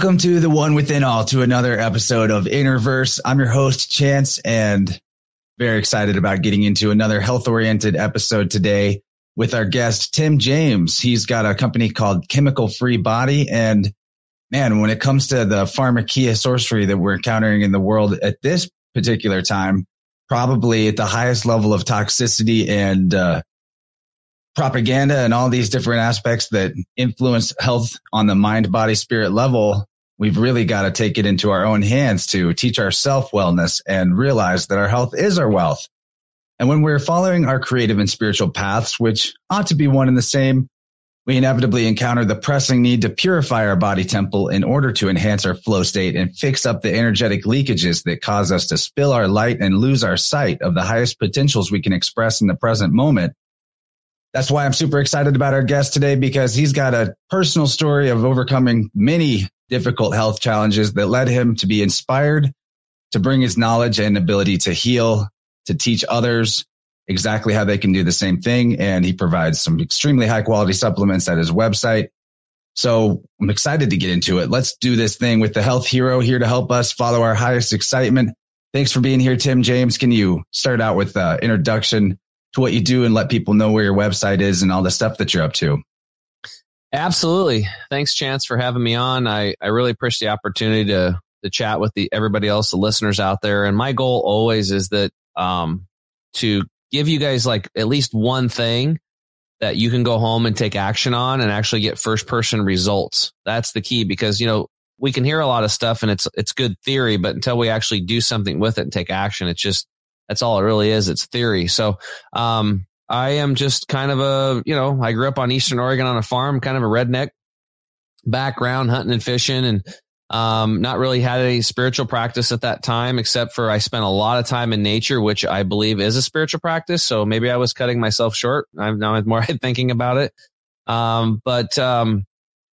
Welcome to the one within all to another episode of Innerverse. I'm your host, Chance, and very excited about getting into another health oriented episode today with our guest, Tim James. He's got a company called Chemical Free Body. And man, when it comes to the pharmakeia sorcery that we're encountering in the world at this particular time, probably at the highest level of toxicity and uh, propaganda and all these different aspects that influence health on the mind, body, spirit level, we've really got to take it into our own hands to teach our self wellness and realize that our health is our wealth. And when we're following our creative and spiritual paths, which ought to be one and the same, we inevitably encounter the pressing need to purify our body temple in order to enhance our flow state and fix up the energetic leakages that cause us to spill our light and lose our sight of the highest potentials we can express in the present moment that's why I'm super excited about our guest today because he's got a personal story of overcoming many difficult health challenges that led him to be inspired to bring his knowledge and ability to heal, to teach others exactly how they can do the same thing. And he provides some extremely high quality supplements at his website. So I'm excited to get into it. Let's do this thing with the health hero here to help us follow our highest excitement. Thanks for being here, Tim James. Can you start out with the introduction to what you do and let people know where your website is and all the stuff that you're up to. Absolutely. Thanks, Chance, for having me on. I, I really appreciate the opportunity to to chat with the everybody else, the listeners out there. And my goal always is that um to give you guys like at least one thing that you can go home and take action on and actually get first person results. That's the key because you know we can hear a lot of stuff and it's it's good theory, but until we actually do something with it and take action, it's just that's all it really is. It's theory. So, um, I am just kind of a, you know, I grew up on Eastern Oregon on a farm, kind of a redneck background, hunting and fishing and, um, not really had any spiritual practice at that time, except for I spent a lot of time in nature, which I believe is a spiritual practice. So maybe I was cutting myself short. I'm now more thinking about it. Um, but, um,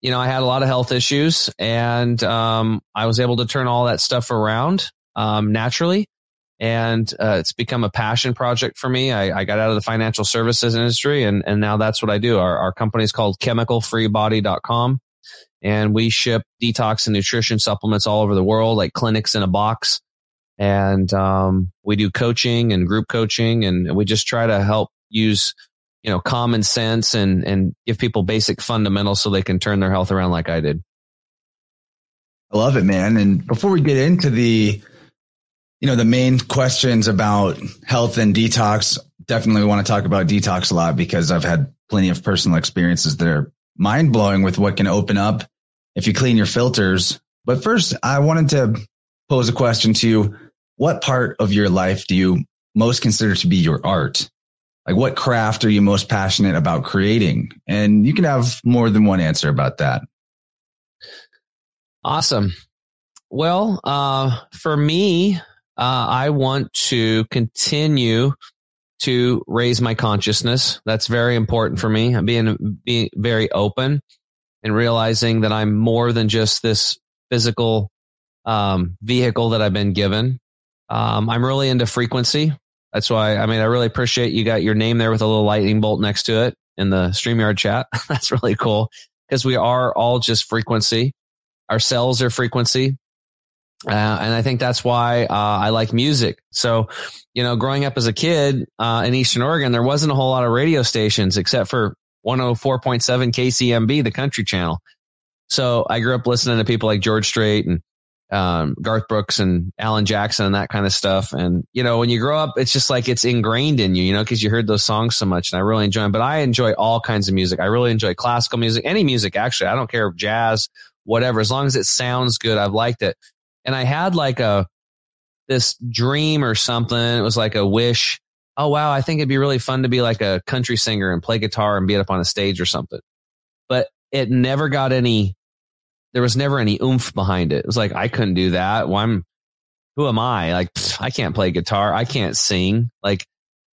you know, I had a lot of health issues and, um, I was able to turn all that stuff around, um, naturally and uh, it's become a passion project for me. I, I, got out of the financial services industry and, and now that's what I do. Our, our company is called chemicalfreebody.com and we ship detox and nutrition supplements all over the world, like clinics in a box. And, um, we do coaching and group coaching and we just try to help use, you know, common sense and, and give people basic fundamentals so they can turn their health around like I did. I love it, man. And before we get into the, you know, the main questions about health and detox, definitely want to talk about detox a lot because I've had plenty of personal experiences that are mind blowing with what can open up if you clean your filters. But first, I wanted to pose a question to you. What part of your life do you most consider to be your art? Like what craft are you most passionate about creating? And you can have more than one answer about that. Awesome. Well, uh, for me, uh, I want to continue to raise my consciousness. That's very important for me. I'm being, being very open and realizing that I'm more than just this physical um, vehicle that I've been given. Um, I'm really into frequency. That's why, I mean, I really appreciate you got your name there with a little lightning bolt next to it in the StreamYard chat. That's really cool because we are all just frequency. Our cells are frequency. Uh, and I think that's why uh, I like music. So, you know, growing up as a kid uh, in Eastern Oregon, there wasn't a whole lot of radio stations except for 104.7 KCMB, the country channel. So I grew up listening to people like George Strait and um, Garth Brooks and Alan Jackson and that kind of stuff. And, you know, when you grow up, it's just like it's ingrained in you, you know, because you heard those songs so much and I really enjoy them. But I enjoy all kinds of music. I really enjoy classical music, any music, actually. I don't care if jazz, whatever, as long as it sounds good. I've liked it and I had like a this dream or something. It was like a wish. Oh wow, I think it'd be really fun to be like a country singer and play guitar and be up on a stage or something. But it never got any. There was never any oomph behind it. It was like I couldn't do that. Well, I'm who am I? Like pff, I can't play guitar. I can't sing. Like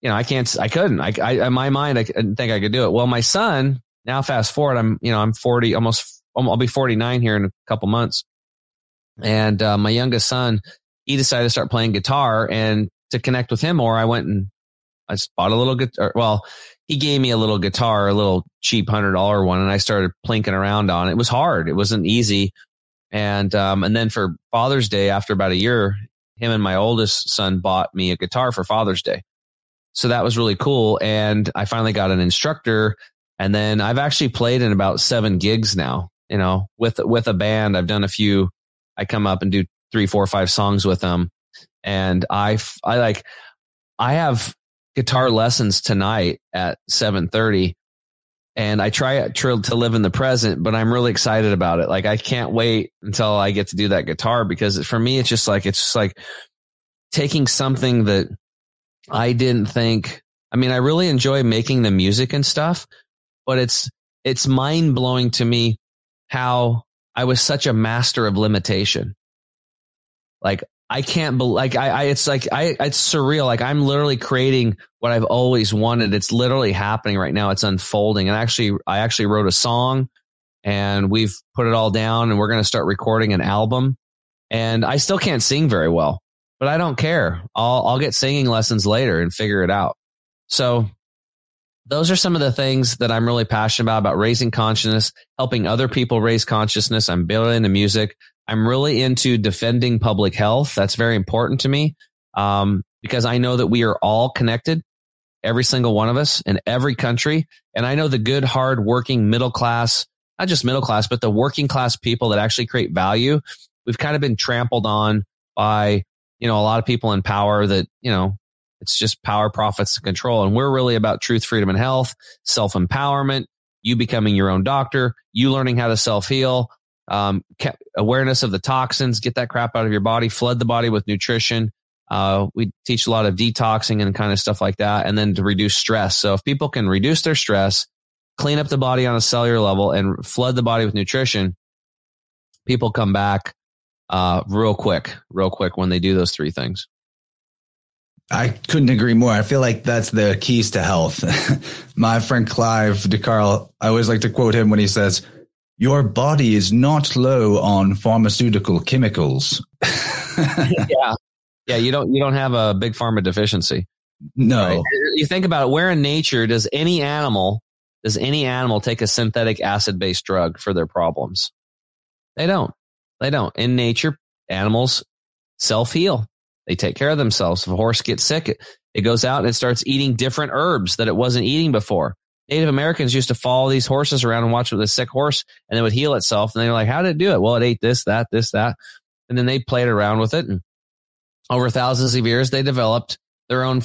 you know, I can't. I couldn't. I, I in my mind, I didn't think I could do it. Well, my son now, fast forward, I'm you know I'm 40, almost. I'll be 49 here in a couple months and uh, my youngest son, he decided to start playing guitar and to connect with him more, I went and I bought a little guitar. Well, he gave me a little guitar, a little cheap hundred dollar one, and I started plinking around on it. It was hard. It wasn't easy. And, um, and then for Father's Day, after about a year, him and my oldest son bought me a guitar for Father's Day. So that was really cool. And I finally got an instructor. And then I've actually played in about seven gigs now, you know, with, with a band. I've done a few. I come up and do three, four, five songs with them. And I, I like, I have guitar lessons tonight at 730 and I try to live in the present, but I'm really excited about it. Like I can't wait until I get to do that guitar because for me, it's just like, it's just like taking something that I didn't think. I mean, I really enjoy making the music and stuff, but it's it's mind blowing to me how I was such a master of limitation. Like I can't believe, like I, I, it's like I, it's surreal. Like I'm literally creating what I've always wanted. It's literally happening right now. It's unfolding. And actually, I actually wrote a song and we've put it all down and we're to start recording an album. And I still can't sing very well but I don't care. I'll, I'll get singing lessons later and figure it out. So those are some of the things that I'm really passionate about, about raising consciousness, helping other people raise consciousness. I'm building the music. I'm really into defending public health. That's very important to me. Um, because I know that we are all connected, every single one of us in every country. And I know the good, hard working middle class, not just middle class, but the working class people that actually create value. We've kind of been trampled on by you know, a lot of people in power that, you know, it's just power, profits, and control. And we're really about truth, freedom, and health, self empowerment, you becoming your own doctor, you learning how to self heal, um, awareness of the toxins, get that crap out of your body, flood the body with nutrition. Uh, we teach a lot of detoxing and kind of stuff like that. And then to reduce stress. So if people can reduce their stress, clean up the body on a cellular level and flood the body with nutrition, people come back uh, real quick, real quick when they do those three things. I couldn't agree more. I feel like that's the keys to health. My friend Clive de Carle, I always like to quote him when he says, your body is not low on pharmaceutical chemicals. yeah. Yeah. You don't, you don't have a big pharma deficiency. No. Right? You think about it, where in nature does any animal, does any animal take a synthetic acid based drug for their problems? They don't. They don't. In nature, animals self heal. They take care of themselves. If a horse gets sick, it, it goes out and it starts eating different herbs that it wasn't eating before. Native Americans used to follow these horses around and watch with a sick horse and it would heal itself. And they were like, how did it do it? Well, it ate this, that, this, that. And then they played around with it. And over thousands of years, they developed their own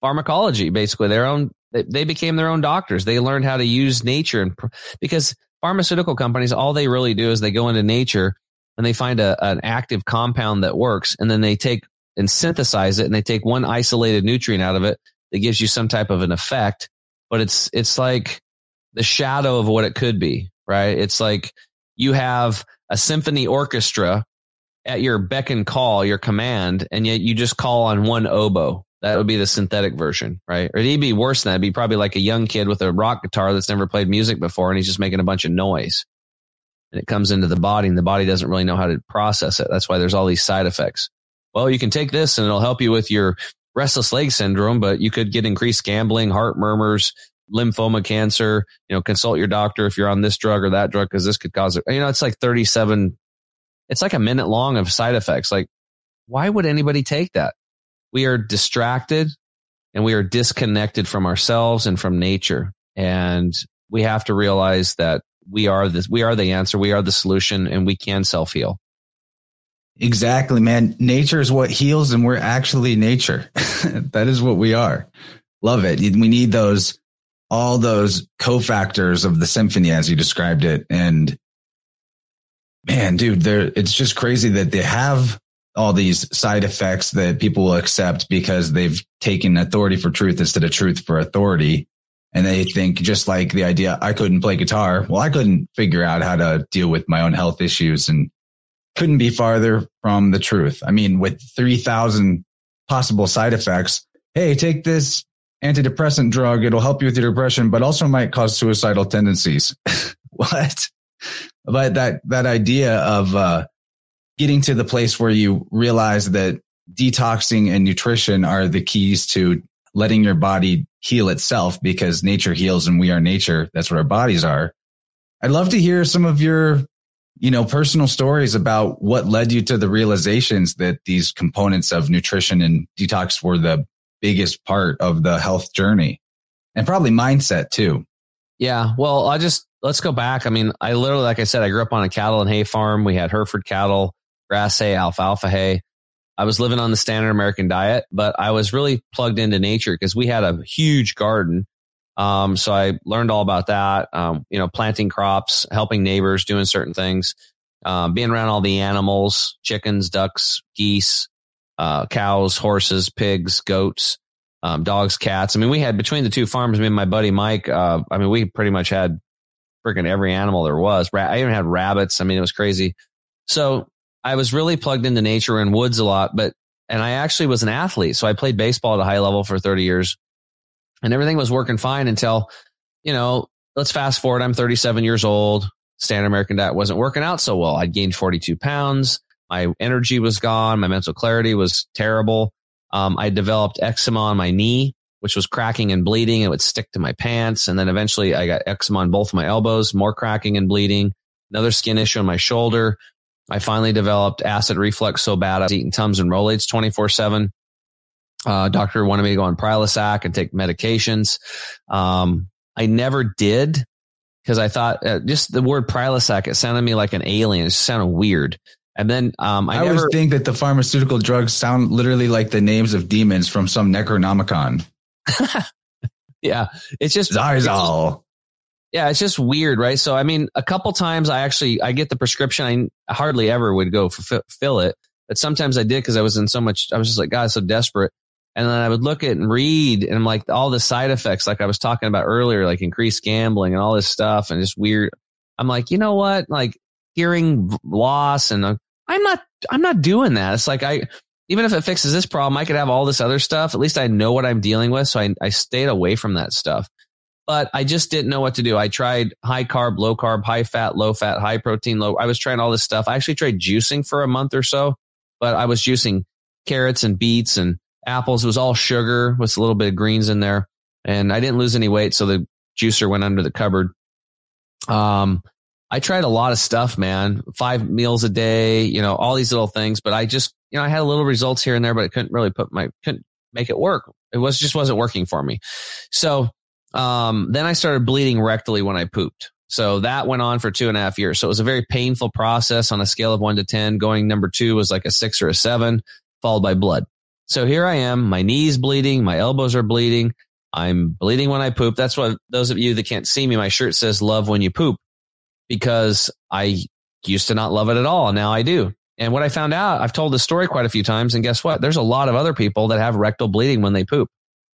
pharmacology, basically their own, they, became their own doctors. They learned how to use nature and because pharmaceutical companies, all they really do is they go into nature and they find a, an active compound that works and then they take and synthesize it and they take one isolated nutrient out of it that gives you some type of an effect. But it's, it's like the shadow of what it could be, right? It's like you have a symphony orchestra at your beck and call, your command, and yet you just call on one oboe. That would be the synthetic version, right? Or it'd be worse than that. It'd be probably like a young kid with a rock guitar that's never played music before and he's just making a bunch of noise and it comes into the body and the body doesn't really know how to process it. That's why there's all these side effects. Well, you can take this and it'll help you with your restless leg syndrome, but you could get increased gambling, heart murmurs, lymphoma cancer, you know, consult your doctor if you're on this drug or that drug because this could cause it. You know, it's like 37, it's like a minute long of side effects. Like, why would anybody take that? We are distracted and we are disconnected from ourselves and from nature. And we have to realize that we are this, we are the answer. We are the solution and we can self heal. Exactly, man. Nature is what heals and we're actually nature. that is what we are. Love it. We need those, all those cofactors of the symphony as you described it. And man, dude, there, it's just crazy that they have all these side effects that people will accept because they've taken authority for truth instead of truth for authority and they think just like the idea I couldn't play guitar. Well, I couldn't figure out how to deal with my own health issues and couldn't be farther from the truth. I mean, with 3000 possible side effects, hey, take this antidepressant drug. It'll help you with your depression, but also might cause suicidal tendencies. what? But that, that idea of, uh, getting to the place where you realize that detoxing and nutrition are the keys to letting your body heal itself because nature heals and we are nature. That's what our bodies are. I'd love to hear some of your you know, personal stories about what led you to the realizations that these components of nutrition and detox were the biggest part of the health journey and probably mindset too. Yeah. Well, I just, let's go back. I mean, I literally, like I said, I grew up on a cattle and hay farm. We had Hereford cattle, grass hay, alfalfa hay. I was living on the standard American diet, but I was really plugged into nature because we had a huge garden. Um, so I learned all about that. Um, you know, planting crops, helping neighbors, doing certain things, um, being around all the animals, chickens, ducks, geese, uh, cows, horses, pigs, goats, um, dogs, cats. I mean, we had between the two farms, me and my buddy Mike, uh, I mean, we pretty much had freaking every animal there was. I even had rabbits. I mean, it was crazy. So I was really plugged into nature and woods a lot, but, and I actually was an athlete. So I played baseball at a high level for 30 years and everything was working fine until, you know, let's fast forward. I'm 37 years old. Standard American diet wasn't working out so well. I'd gained 42 pounds. My energy was gone. My mental clarity was terrible. Um, I developed eczema on my knee, which was cracking and bleeding. It would stick to my pants. And then eventually I got eczema on both my elbows, more cracking and bleeding, another skin issue on my shoulder. I finally developed acid reflux so bad I was eating Tums and Rolaids 24 seven. Uh, doctor wanted me to go on Prilosec and take medications. Um, I never did because I thought uh, just the word Prilosec, it sounded to me like an alien. It sounded weird. And then um, I, I never, always think that the pharmaceutical drugs sound literally like the names of demons from some Necronomicon. yeah, it's just Zarzal. Yeah, it's just weird, right? So, I mean, a couple times I actually I get the prescription. I hardly ever would go fulfill it, but sometimes I did because I was in so much. I was just like, God, so desperate. And then I would look at and read and I'm like all the side effects, like I was talking about earlier, like increased gambling and all this stuff and just weird. I'm like, you know what? Like hearing loss and uh, I'm not, I'm not doing that. It's like I, even if it fixes this problem, I could have all this other stuff. At least I know what I'm dealing with. So I, I stayed away from that stuff, but I just didn't know what to do. I tried high carb, low carb, high fat, low fat, high protein, low. I was trying all this stuff. I actually tried juicing for a month or so, but I was juicing carrots and beets and apples. It was all sugar with a little bit of greens in there. And I didn't lose any weight. So the juicer went under the cupboard. Um, I tried a lot of stuff, man. Five meals a day, you know, all these little things, but I just, you know, I had a little results here and there, but I couldn't really put my, couldn't make it work. It was just wasn't working for me. So, um, then I started bleeding rectally when I pooped. So that went on for two and a half years. So it was a very painful process on a scale of one to 10. Going number two was like a six or a seven, followed by blood. So here I am, my knees bleeding, my elbows are bleeding. I'm bleeding when I poop. That's why those of you that can't see me, my shirt says love when you poop because I used to not love it at all. Now I do. And what I found out, I've told this story quite a few times. And guess what? There's a lot of other people that have rectal bleeding when they poop.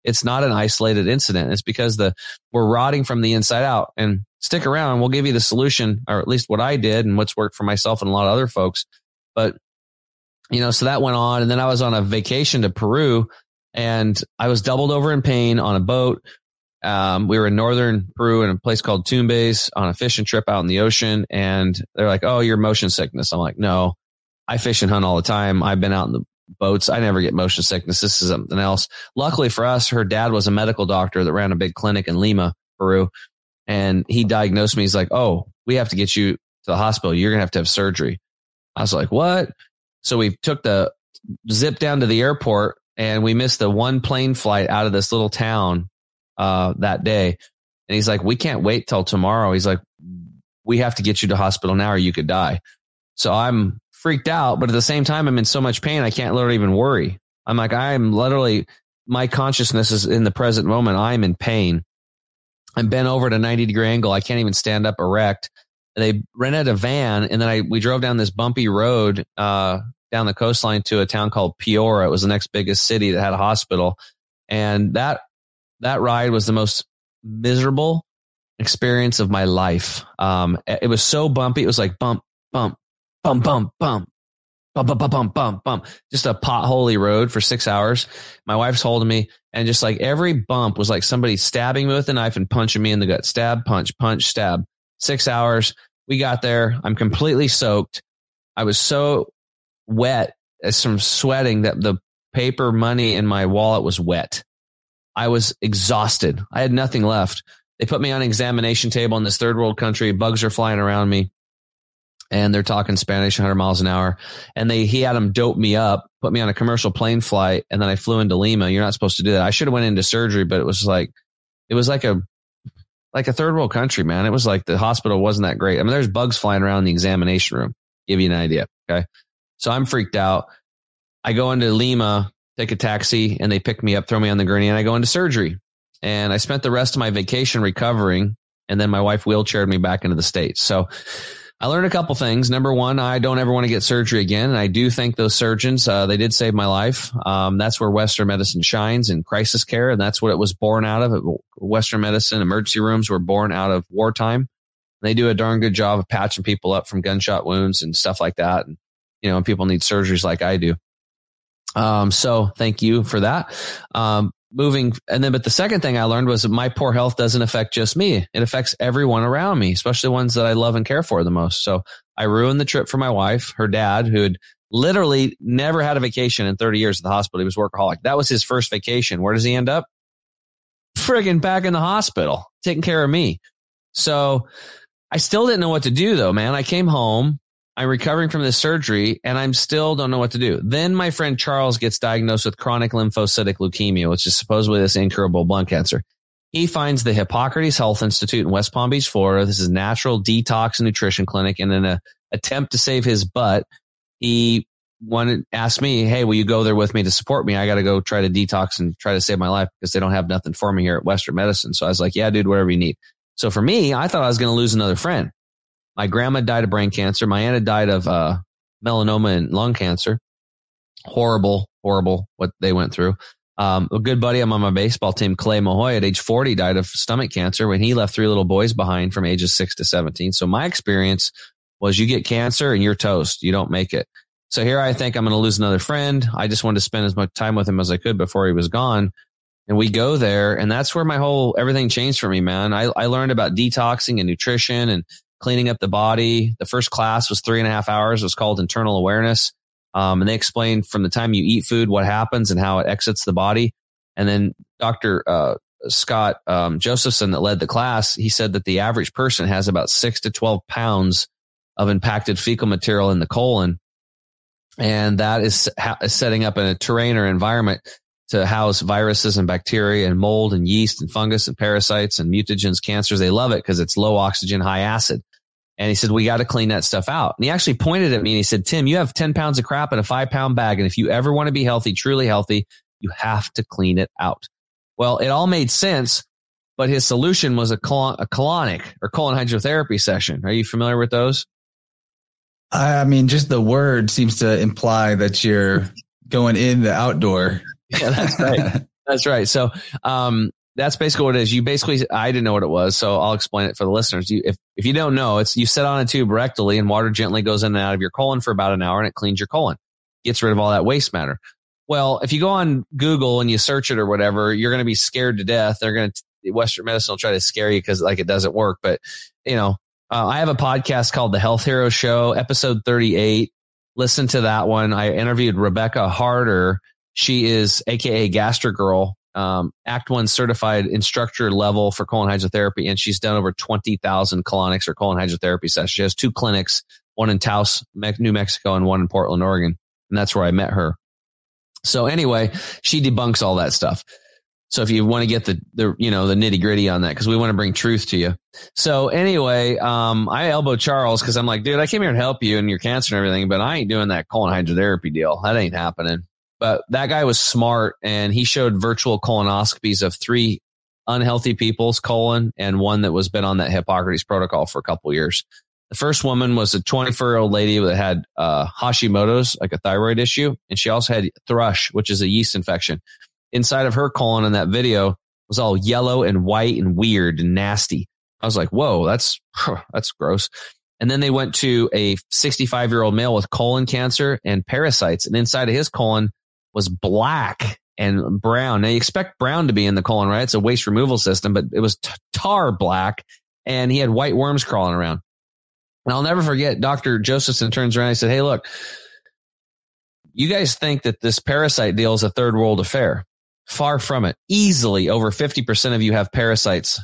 It's not an isolated incident. It's because the we're rotting from the inside out. And stick around. We'll give you the solution, or at least what I did and what's worked for myself and a lot of other folks. But you know, so that went on. And then I was on a vacation to Peru and I was doubled over in pain on a boat. Um, we were in northern Peru in a place called Tumbes on a fishing trip out in the ocean. And they're like, Oh, you're motion sickness. I'm like, no, I fish and hunt all the time. I've been out in the boats. I never get motion sickness. This is something else. Luckily for us, her dad was a medical doctor that ran a big clinic in Lima, Peru. And he diagnosed me. He's like, Oh, we have to get you to the hospital. You're going to have to have surgery. I was like, what? So we took the zip down to the airport and we missed the one plane flight out of this little town uh, that day. And he's like, we can't wait till tomorrow. He's like, we have to get you to hospital now or you could die. So I'm freaked out, but at the same time, I'm in so much pain. I can't literally even worry. I'm like, I'm literally, my consciousness is in the present moment. I'm in pain. I'm bent over at a 90 degree angle. I can't even stand up erect they rented a van and then I we drove down this bumpy road uh, down the coastline to a town called Piura. It was the next biggest city that had a hospital, and that that ride was the most miserable experience of my life. Um, it was so bumpy. It was like bump, bump, bump, bump, bump. Bump, bump, bump, bump, bump, bump. Just a potholy road for six hours. My wife's holding me and just like every bump was like somebody stabbing me with a knife and punching me in the gut. Stab, punch, punch, stab six hours. We got there. I'm completely soaked. I was so wet uh, as from sweating that the paper money in my wallet was wet. I was exhausted. I had nothing left. They put me on an examination table in this third world country. Bugs are flying around me. and they're talking Spanish 100 miles an hour. And they, he had them dope me up, put me on a commercial plane flight. And then I flew into Lima. You're not supposed to do that. I should have went into surgery, but it was like, it was like a, like a third world country, man. It was like the hospital wasn't that great. I mean, there's bugs flying around the examination room. Give you an idea. Okay. So I'm freaked out. I go into Lima, take a taxi and they pick me up, throw me on the gurney and I go into surgery. And I spent the rest of my vacation recovering. And then my wife wheelchaired me back into the States. So I learned a couple things. Number one, I don't ever want to get surgery again. And I do thank those surgeons. Uh, they did save my life. Um, that's where Western medicine shines in crisis care. And that's what it was born out of. Western medicine emergency rooms were born out of wartime. They do a darn good job of patching people up from gunshot wounds and stuff like that. And, you know, people need surgeries like I do. Um, so thank you for that. Um, moving and then but the second thing i learned was my poor health doesn't affect just me. It affects everyone around me especially ones that i love and care for the most. So i ruined the trip for my wife her dad who had literally never had a vacation in 30 years at the hospital. He was workaholic. That was his first vacation. Where does he end up? Friggin back in the hospital taking care of me. So i still didn't know what to do though man. I came home I'm recovering from this surgery and I'm still don't know what to do. Then my friend Charles gets diagnosed with chronic lymphocytic leukemia, which is supposedly this incurable blood cancer. He finds the Hippocrates Health Institute in West Palm Beach, Florida. This is natural detox and nutrition clinic. And in an attempt to save his butt, he wanted, asked me, Hey, will you go there with me to support me? I got to go try to detox and try to save my life because they don't have nothing for me here at Western medicine. So I was like, yeah, dude, whatever you need. So for me, I thought I was going to lose another friend. My grandma died of brain cancer. My aunt died of uh, melanoma and lung cancer. Horrible, horrible what they went through. Um, a good buddy I'm on my baseball team, Clay Mahoy, at age 40, died of stomach cancer when he left three little boys behind from ages six to 17. So my experience was you get cancer and you're toast. You don't make it. So here I think I'm going to lose another friend. I just wanted to spend as much time with him as I could before he was gone. And we go there and that's where my whole, everything changed for me, man. I, I learned about detoxing and nutrition and cleaning up the body. The first class was three and a half hours. It was called internal awareness. Um, and they explained from the time you eat food, what happens and how it exits the body. And then Dr. Uh, Scott um, Josephson that led the class, he said that the average person has about six to 12 pounds of impacted fecal material in the colon. And that is, ha- setting up in a terrain or environment to house viruses and bacteria and mold and yeast and fungus and parasites and mutagens, cancers. They love it because it's low oxygen, high acid. And he said, we got to clean that stuff out. And he actually pointed at me and he said, Tim, you have 10 pounds of crap in a five pound bag. And if you ever want to be healthy, truly healthy, you have to clean it out. Well, it all made sense, but his solution was a, colon, a colonic or colon hydrotherapy session. Are you familiar with those? I mean, just the word seems to imply that you're going in the outdoor. Yeah, that's right. that's right. So, um, that's basically what it is. You basically, I didn't know what it was, so I'll explain it for the listeners. You, if, if you don't know, it's you sit on a tube rectally and water gently goes in and out of your colon for about an hour and it cleans your colon, gets rid of all that waste matter. Well, if you go on Google and you search it or whatever, you're going to be scared to death. They're going to, Western medicine will try to scare you because like it doesn't work. But, you know, uh, I have a podcast called The Health Hero Show, episode 38. Listen to that one. I interviewed Rebecca Harder. She is AKA Gaster Girl um, Act One certified instructor level for colon hydrotherapy, and she's done over 20,000 colonics or colon hydrotherapy sessions. She has two clinics, one in Taos, New Mexico, and one in Portland, Oregon. And that's where I met her. So anyway, she debunks all that stuff. So if you want to get the, the, you know, the nitty gritty on that, because we want to bring truth to you. So anyway, um, I elbowed Charles because I'm like, dude, I came here to help you and your cancer and everything, but I ain't doing that colon hydrotherapy deal. That ain't happening. But that guy was smart and he showed virtual colonoscopies of three unhealthy people's colon and one that was been on that Hippocrates protocol for a couple years. The first woman was a 24 year old lady that had uh, Hashimoto's, like a thyroid issue, and she also had thrush, which is a yeast infection. Inside of her colon in that video was all yellow and white and weird and nasty. I was like, whoa, that's that's gross. And then they went to a 65 year old male with colon cancer and parasites, and inside of his colon was black and brown. Now you expect brown to be in the colon, right? It's a waste removal system, but it was tar black and he had white worms crawling around. And I'll never forget Dr. Josephson turns around and said, Hey, look, you guys think that this parasite deal is a third world affair. Far from it. Easily over 50% of you have parasites.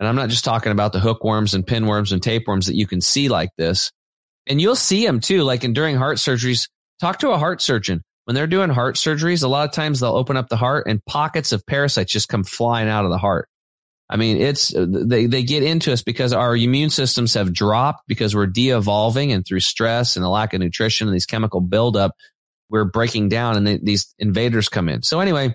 And I'm not just talking about the hookworms and pinworms and tapeworms that you can see like this. And you'll see them too, like in during heart surgeries. Talk to a heart surgeon. When they're doing heart surgeries, a lot of times they'll open up the heart and pockets of parasites just come flying out of the heart. I mean, it's uh, they they get into us because our immune systems have dropped because we're de-evolving and through stress and a lack of nutrition and these chemical buildup, we're breaking down and they, these invaders come in. So anyway,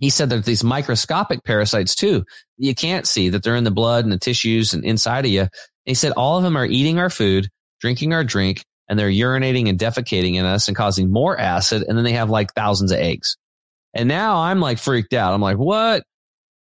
he said that these microscopic parasites too, you can't see that they're in the blood and the tissues and inside of you. And he said all of them are eating our food, drinking our drink, and they're urinating and defecating in us and causing more acid. And then they have like thousands of eggs. And now I'm like freaked out. I'm like, what?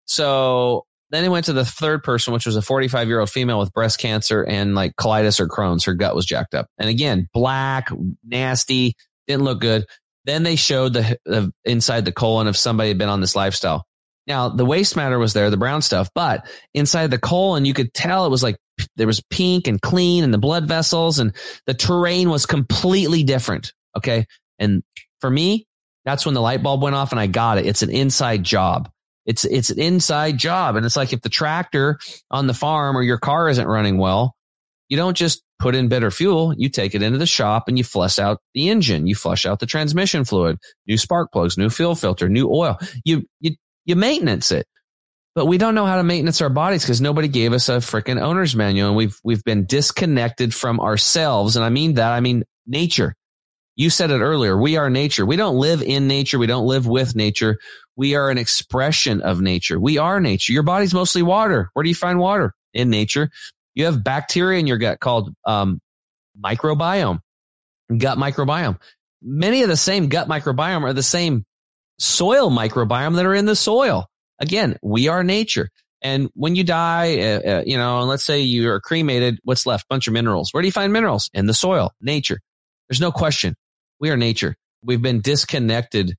So then he went to the third person, which was a 45 year old female with breast cancer and like colitis or Crohn's. Her gut was jacked up. And again, black, nasty, didn't look good. Then they showed the, the inside the colon if somebody had been on this lifestyle. Now the waste matter was there, the brown stuff, but inside the colon, you could tell it was like there was pink and clean and the blood vessels and the terrain was completely different. Okay. And for me, that's when the light bulb went off and I got it. It's an inside job. It's, it's an inside job. And it's like if the tractor on the farm or your car isn't running well, you don't just put in better fuel. You take it into the shop and you flush out the engine. You flush out the transmission fluid, new spark plugs, new fuel filter, new oil. You, you, you maintenance it. But we don't know how to maintenance our bodies because nobody gave us a freaking owner's manual and we've, we've been disconnected from ourselves. And I mean that, I mean nature. You said it earlier. We are nature. We don't live in nature. We don't live with nature. We are an expression of nature. We are nature. Your body's mostly water. Where do you find water? In nature. You have bacteria in your gut called um, microbiome, gut microbiome. Many of the same gut microbiome are the same soil microbiome that are in the soil. Again, we are nature. And when you die, uh, uh, you know, and let's say you are cremated, what's left? Bunch of minerals. Where do you find minerals? In the soil, nature. There's no question. We are nature. We've been disconnected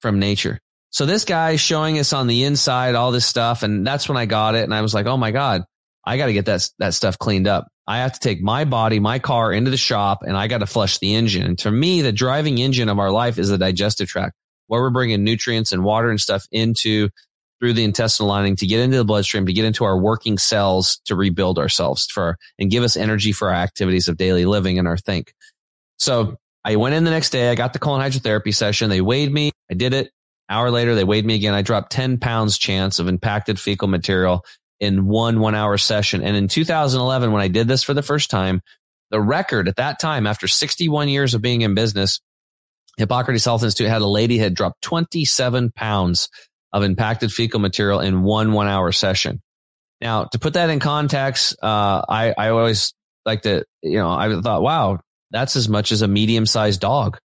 from nature. So this guy showing us on the inside all this stuff. And that's when I got it. And I was like, oh my God, I got to get that, that stuff cleaned up. I have to take my body, my car into the shop and I got to flush the engine. And to me, the driving engine of our life is the digestive tract where we're bringing nutrients and water and stuff into through the intestinal lining to get into the bloodstream, to get into our working cells to rebuild ourselves for and give us energy for our activities of daily living and our think. So I went in the next day. I got the colon hydrotherapy session. They weighed me. I did it. Hour later, they weighed me again. I dropped 10 pounds chance of impacted fecal material in one one hour session. And in 2011, when I did this for the first time, the record at that time, after 61 years of being in business, Hippocrates Health Institute had a lady had dropped 27 pounds of impacted fecal material in one one hour session. Now, to put that in context, uh, I, I always like to, you know, I thought, wow, that's as much as a medium sized dog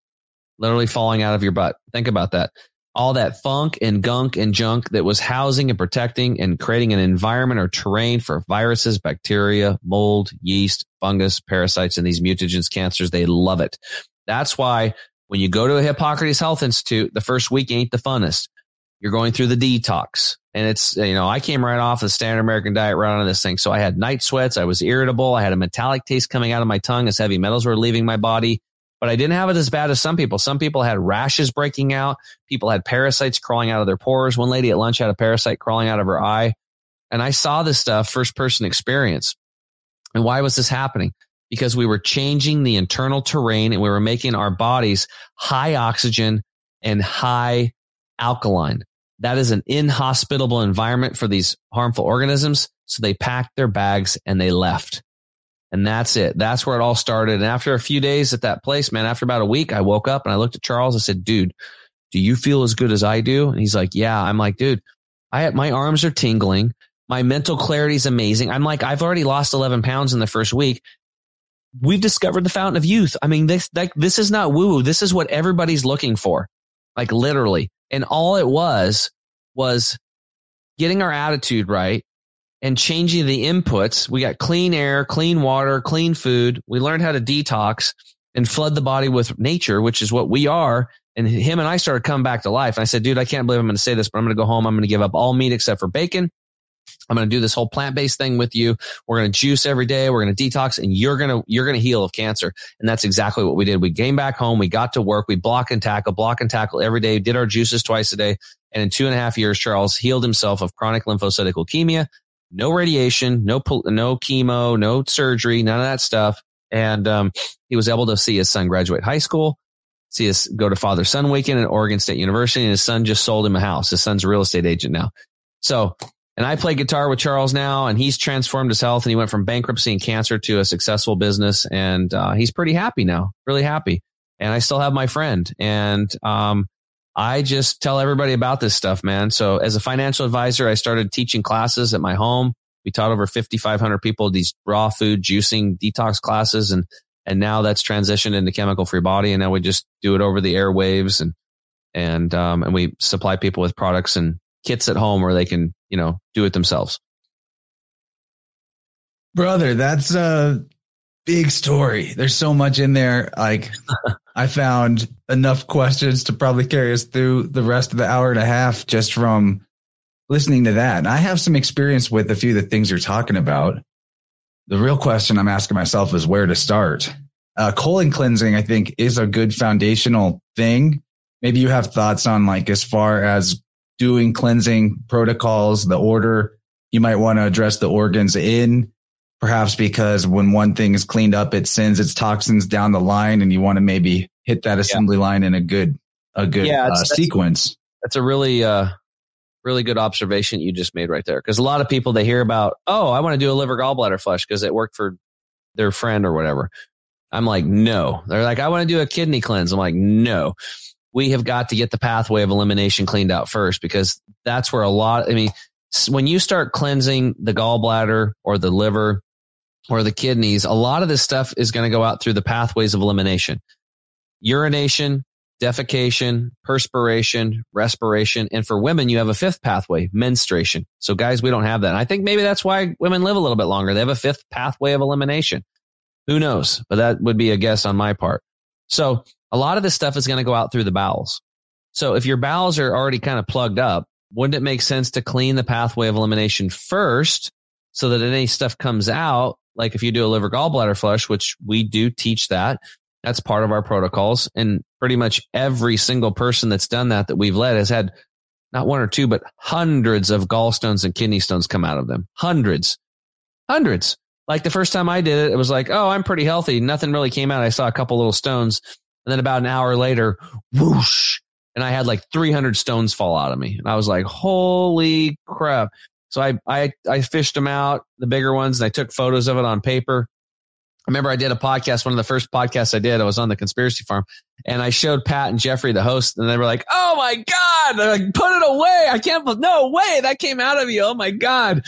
literally falling out of your butt. Think about that. All that funk and gunk and junk that was housing and protecting and creating an environment or terrain for viruses, bacteria, mold, yeast, fungus, parasites, and these mutagens, cancers. They love it. That's why when you go to a Hippocrates Health Institute, the first week ain't the funnest. You're going through the detox. And it's, you know, I came right off the standard American diet right on this thing. So I had night sweats. I was irritable. I had a metallic taste coming out of my tongue as heavy metals were leaving my body. But I didn't have it as bad as some people. Some people had rashes breaking out. People had parasites crawling out of their pores. One lady at lunch had a parasite crawling out of her eye. And I saw this stuff first person experience. And why was this happening? Because we were changing the internal terrain and we were making our bodies high oxygen and high alkaline. That is an inhospitable environment for these harmful organisms. So they packed their bags and they left. And that's it. That's where it all started. And after a few days at that place, man, after about a week, I woke up and I looked at Charles. I said, dude, do you feel as good as I do? And he's like, yeah. I'm like, dude, I my arms are tingling. My mental clarity is amazing. I'm like, I've already lost 11 pounds in the first week. We've discovered the fountain of youth. I mean, this, like, this is not woo woo. This is what everybody's looking for. Like literally. And all it was, was getting our attitude right and changing the inputs. We got clean air, clean water, clean food. We learned how to detox and flood the body with nature, which is what we are. And him and I started coming back to life. And I said, dude, I can't believe I'm going to say this, but I'm going to go home. I'm going to give up all meat except for bacon. I'm going to do this whole plant based thing with you. We're going to juice every day. We're going to detox and you're going to, you're going to heal of cancer. And that's exactly what we did. We came back home. We got to work. We block and tackle, block and tackle every day, did our juices twice a day. And in two and a half years, Charles healed himself of chronic lymphocytic leukemia. No radiation, no, no chemo, no surgery, none of that stuff. And um, he was able to see his son graduate high school, see us go to father son weekend at Oregon State University, and his son just sold him a house. His son's a real estate agent now. So, and I play guitar with Charles now, and he's transformed his health, and he went from bankruptcy and cancer to a successful business, and uh, he's pretty happy now, really happy. And I still have my friend, and um, I just tell everybody about this stuff, man. So, as a financial advisor, I started teaching classes at my home. We taught over 5,500 people these raw food juicing detox classes, and and now that's transitioned into chemical free body and now we just do it over the airwaves and and um, and we supply people with products and kits at home where they can you know do it themselves. Brother that's a big story. There's so much in there. Like i found enough questions to probably carry us through the rest of the hour and a half just from listening to that. And i have some experience with a few of the things you're talking about. The real question I'm asking myself is where to start. Uh, colon cleansing, I think, is a good foundational thing. Maybe you have thoughts on like as far as doing cleansing protocols, the order you might want to address the organs in, perhaps because when one thing is cleaned up, it sends its toxins down the line, and you want to maybe hit that assembly yeah. line in a good a good yeah, uh, sequence. That's a really uh, really good observation you just made right there. Because a lot of people they hear about, oh, I want to do a liver gallbladder flush because it worked for their friend or whatever. I'm like, no. They're like, I want to do a kidney cleanse. I'm like, no. We have got to get the pathway of elimination cleaned out first because that's where a lot. I mean, when you start cleansing the gallbladder or the liver or the kidneys, a lot of this stuff is going to go out through the pathways of elimination. Urination, defecation, perspiration, respiration. And for women, you have a fifth pathway, menstruation. So guys, we don't have that. And I think maybe that's why women live a little bit longer. They have a fifth pathway of elimination. Who knows? But that would be a guess on my part. So a lot of this stuff is going to go out through the bowels. So if your bowels are already kind of plugged up, wouldn't it make sense to clean the pathway of elimination first so that any stuff comes out? Like if you do a liver gallbladder flush, which we do teach that, that's part of our protocols. And pretty much every single person that's done that that we've led has had not one or two, but hundreds of gallstones and kidney stones come out of them. Hundreds, hundreds. Like the first time I did it, it was like, oh, I'm pretty healthy. Nothing really came out. I saw a couple little stones. And then about an hour later, whoosh. And I had like 300 stones fall out of me. And I was like, holy crap. So I, I, I fished them out, the bigger ones, and I took photos of it on paper I remember I did a podcast, one of the first podcasts I did, I was on the conspiracy farm and I showed Pat and Jeffrey, the host, and they were like, Oh my God, they're like, put it away. I can't, no way that came out of you. Oh my God. And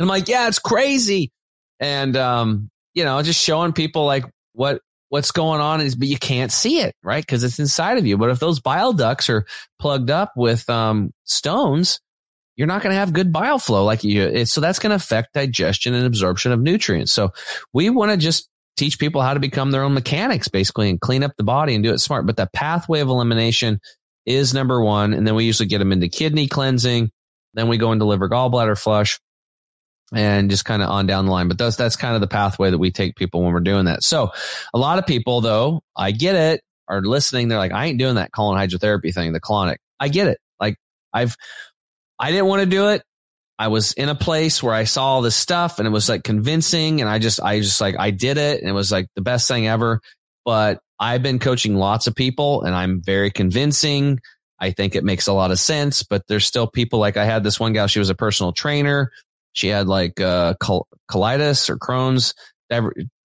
I'm like, yeah, it's crazy. And, um, you know, just showing people like what, what's going on is, but you can't see it, right? Cause it's inside of you. But if those bile ducts are plugged up with, um, stones, you're not going to have good bile flow like you. So that's going to affect digestion and absorption of nutrients. So we want to just teach people how to become their own mechanics basically and clean up the body and do it smart. But the pathway of elimination is number one. And then we usually get them into kidney cleansing. Then we go into liver gallbladder flush and just kind of on down the line. But that's, that's kind of the pathway that we take people when we're doing that. So a lot of people though, I get it, are listening. They're like, I ain't doing that colon hydrotherapy thing, the colonic. I get it. Like I've, I didn't want to do it. I was in a place where I saw all this stuff and it was like convincing and I just, I just like, I did it and it was like the best thing ever. But I've been coaching lots of people and I'm very convincing. I think it makes a lot of sense, but there's still people like I had this one gal, she was a personal trainer. She had like, uh, colitis or Crohn's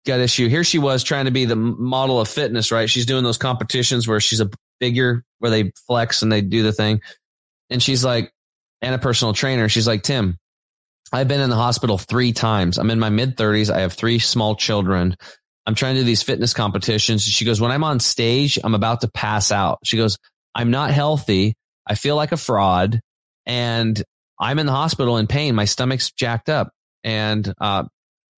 gut issue. Here she was trying to be the model of fitness, right? She's doing those competitions where she's a figure where they flex and they do the thing. And she's like, and a personal trainer. She's like, Tim, I've been in the hospital three times. I'm in my mid 30s. I have three small children. I'm trying to do these fitness competitions. She goes, when I'm on stage, I'm about to pass out. She goes, I'm not healthy. I feel like a fraud and I'm in the hospital in pain. My stomach's jacked up. And, uh,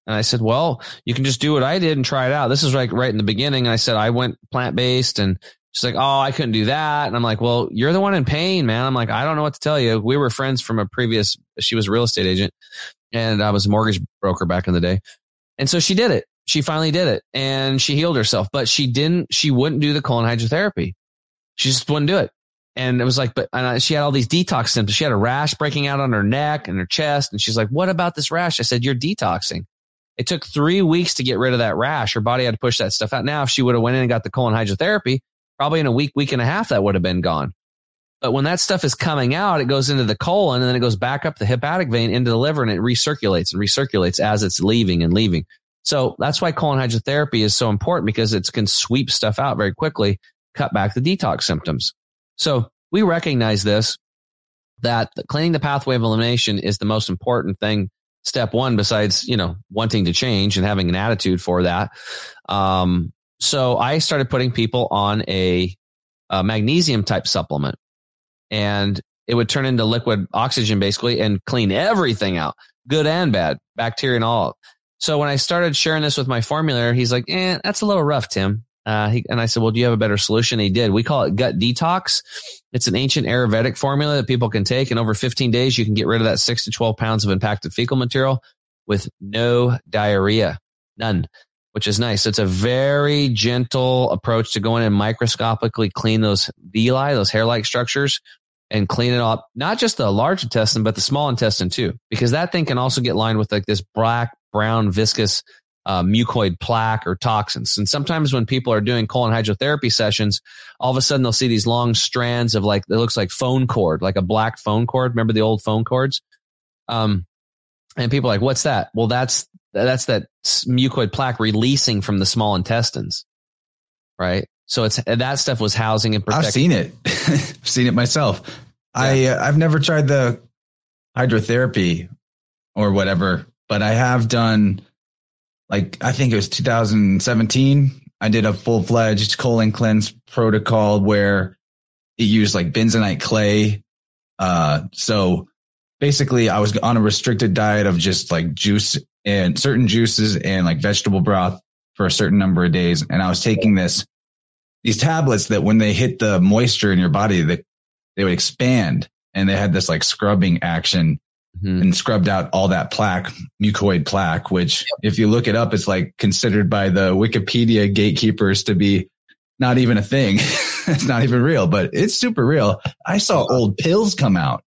and I said, well, you can just do what I did and try it out. This is like right in the beginning. And I said, I went plant based and She's like, Oh, I couldn't do that. And I'm like, Well, you're the one in pain, man. I'm like, I don't know what to tell you. We were friends from a previous, she was a real estate agent and I was a mortgage broker back in the day. And so she did it. She finally did it and she healed herself, but she didn't, she wouldn't do the colon hydrotherapy. She just wouldn't do it. And it was like, but and she had all these detox symptoms. She had a rash breaking out on her neck and her chest. And she's like, what about this rash? I said, you're detoxing. It took three weeks to get rid of that rash. Her body had to push that stuff out. Now, if she would have went in and got the colon hydrotherapy, probably in a week, week and a half, that would have been gone. But when that stuff is coming out, it goes into the colon and then it goes back up the hepatic vein into the liver and it recirculates and recirculates as it's leaving and leaving. So that's why colon hydrotherapy is so important because it can sweep stuff out very quickly, cut back the detox symptoms. So we recognize this that cleaning the pathway of elimination is the most important thing. Step one, besides, you know, wanting to change and having an attitude for that. Um, so I started putting people on a, a magnesium type supplement and it would turn into liquid oxygen basically and clean everything out, good and bad, bacteria and all. So when I started sharing this with my formulator, he's like, eh, that's a little rough, Tim. Uh, he, and I said, well, do you have a better solution? He did. We call it gut detox. It's an ancient Ayurvedic formula that people can take. And over 15 days, you can get rid of that six to 12 pounds of impacted fecal material with no diarrhea, none, which is nice. It's a very gentle approach to going and microscopically clean those villi, those hair-like structures and clean it up. Not just the large intestine, but the small intestine too, because that thing can also get lined with like this black, brown, viscous uh, mucoid plaque or toxins. And sometimes when people are doing colon hydrotherapy sessions, all of a sudden they'll see these long strands of like, it looks like phone cord, like a black phone cord. Remember the old phone cords? Um, and people are like, what's that? Well, that's, that's that mucoid plaque releasing from the small intestines. Right. So it's that stuff was housing and protecting. I've seen it. I've seen it myself. Yeah. I uh, I've never tried the hydrotherapy or whatever, but I have done like I think it was 2017. I did a full fledged colon cleanse protocol where it used like bentonite clay. Uh, so basically, I was on a restricted diet of just like juice and certain juices and like vegetable broth for a certain number of days, and I was taking this these tablets that when they hit the moisture in your body, that they would expand and they had this like scrubbing action mm-hmm. and scrubbed out all that plaque, mucoid plaque, which yep. if you look it up, it's like considered by the Wikipedia gatekeepers to be not even a thing. it's not even real, but it's super real. I saw old pills come out,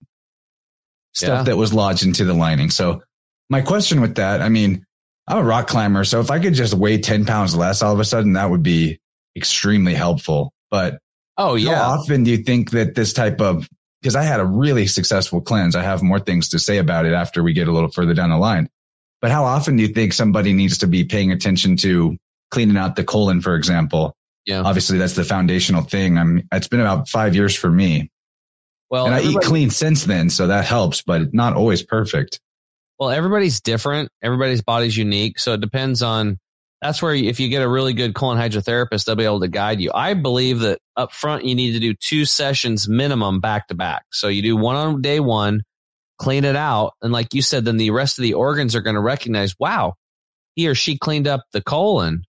stuff yeah. that was lodged into the lining. So my question with that, I mean, I'm a rock climber. So if I could just weigh 10 pounds less all of a sudden, that would be extremely helpful. But oh yeah, how often do you think that this type of because I had a really successful cleanse. I have more things to say about it after we get a little further down the line. But how often do you think somebody needs to be paying attention to cleaning out the colon, for example? Yeah. Obviously that's the foundational thing. I'm, it's been about five years for me. Well, and I eat clean since then. So that helps, but not always perfect. Well, everybody's different. Everybody's body's unique. So it depends on that's where if you get a really good colon hydrotherapist, they'll be able to guide you. I believe that up front, you need to do two sessions minimum back to back. So you do one on day one, clean it out. And like you said, then the rest of the organs are going to recognize, wow, he or she cleaned up the colon,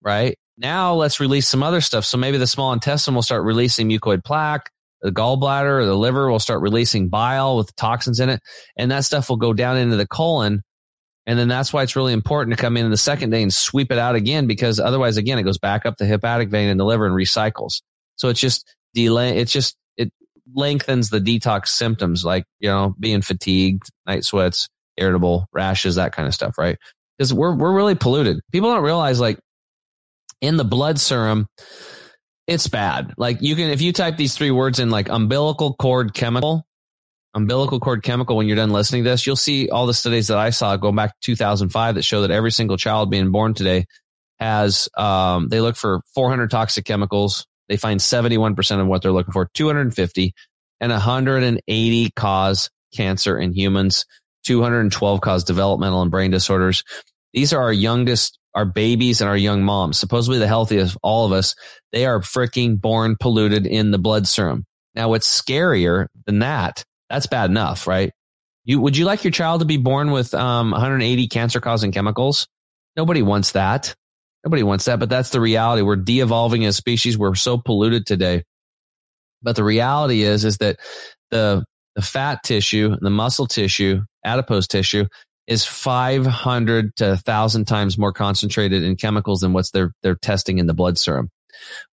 right? Now let's release some other stuff. So maybe the small intestine will start releasing mucoid plaque. The gallbladder or the liver will start releasing bile with toxins in it. And that stuff will go down into the colon and then that's why it's really important to come in the second day and sweep it out again because otherwise, again, it goes back up the hepatic vein and the liver and recycles. So it's just delay. It's just, it lengthens the detox symptoms like, you know, being fatigued, night sweats, irritable, rashes, that kind of stuff, right? Because we're, we're really polluted. People don't realize like in the blood serum, it's bad. Like you can, if you type these three words in like umbilical cord chemical, umbilical cord chemical when you're done listening to this, you'll see all the studies that I saw going back to 2005 that show that every single child being born today has, um, they look for 400 toxic chemicals. They find 71% of what they're looking for, 250 and 180 cause cancer in humans, 212 cause developmental and brain disorders. These are our youngest, our babies and our young moms, supposedly the healthiest of all of us. They are freaking born polluted in the blood serum. Now, what's scarier than that that's bad enough, right? You would you like your child to be born with um, 180 cancer causing chemicals? Nobody wants that. Nobody wants that, but that's the reality. We're de-evolving as species. We're so polluted today. But the reality is, is that the, the fat tissue, the muscle tissue, adipose tissue is 500 to 1000 times more concentrated in chemicals than what's they're, they're testing in the blood serum.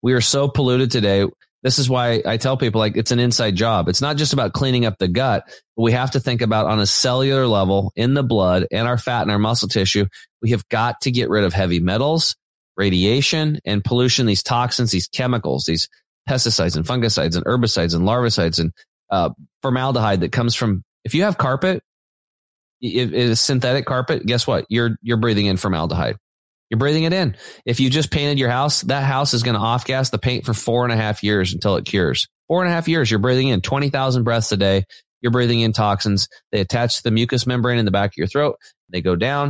We are so polluted today This is why I tell people like it's an inside job. It's not just about cleaning up the gut, but we have to think about on a cellular level in the blood and our fat and our muscle tissue. We have got to get rid of heavy metals, radiation and pollution, these toxins, these chemicals, these pesticides and fungicides and herbicides and larvicides and uh, formaldehyde that comes from, if you have carpet, it is synthetic carpet, guess what? You're, you're breathing in formaldehyde. You're breathing it in. If you just painted your house, that house is going to off gas the paint for four and a half years until it cures. Four and a half years, you're breathing in 20,000 breaths a day. You're breathing in toxins. They attach to the mucous membrane in the back of your throat. They go down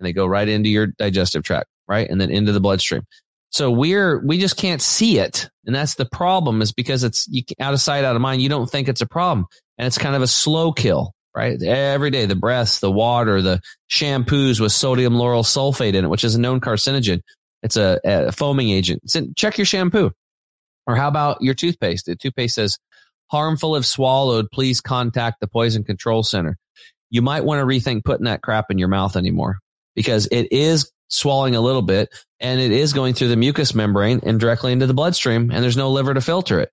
and they go right into your digestive tract, right? And then into the bloodstream. So we're, we just can't see it. And that's the problem is because it's you, out of sight, out of mind. You don't think it's a problem. And it's kind of a slow kill right? Every day, the breaths, the water, the shampoos with sodium lauryl sulfate in it, which is a known carcinogen. It's a, a foaming agent. So check your shampoo. Or how about your toothpaste? The toothpaste says harmful if swallowed. Please contact the poison control center. You might want to rethink putting that crap in your mouth anymore because it is swallowing a little bit and it is going through the mucous membrane and directly into the bloodstream and there's no liver to filter it.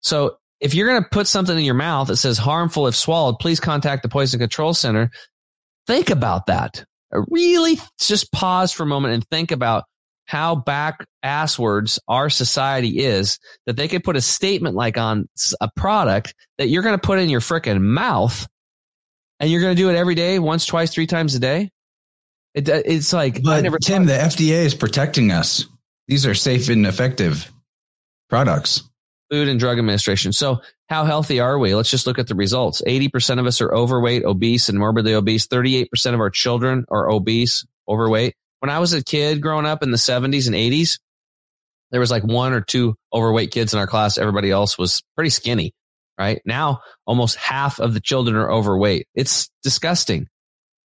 So if you're going to put something in your mouth that says harmful if swallowed, please contact the poison control center. Think about that. Really just pause for a moment and think about how back asswards our society is that they could put a statement like on a product that you're going to put in your freaking mouth and you're going to do it every day, once, twice, three times a day. It, uh, it's like, but Tim, the FDA is protecting us. These are safe and effective products. Food and Drug Administration. So how healthy are we? Let's just look at the results. 80% of us are overweight, obese, and morbidly obese. 38% of our children are obese, overweight. When I was a kid growing up in the 70s and 80s, there was like one or two overweight kids in our class. Everybody else was pretty skinny, right? Now, almost half of the children are overweight. It's disgusting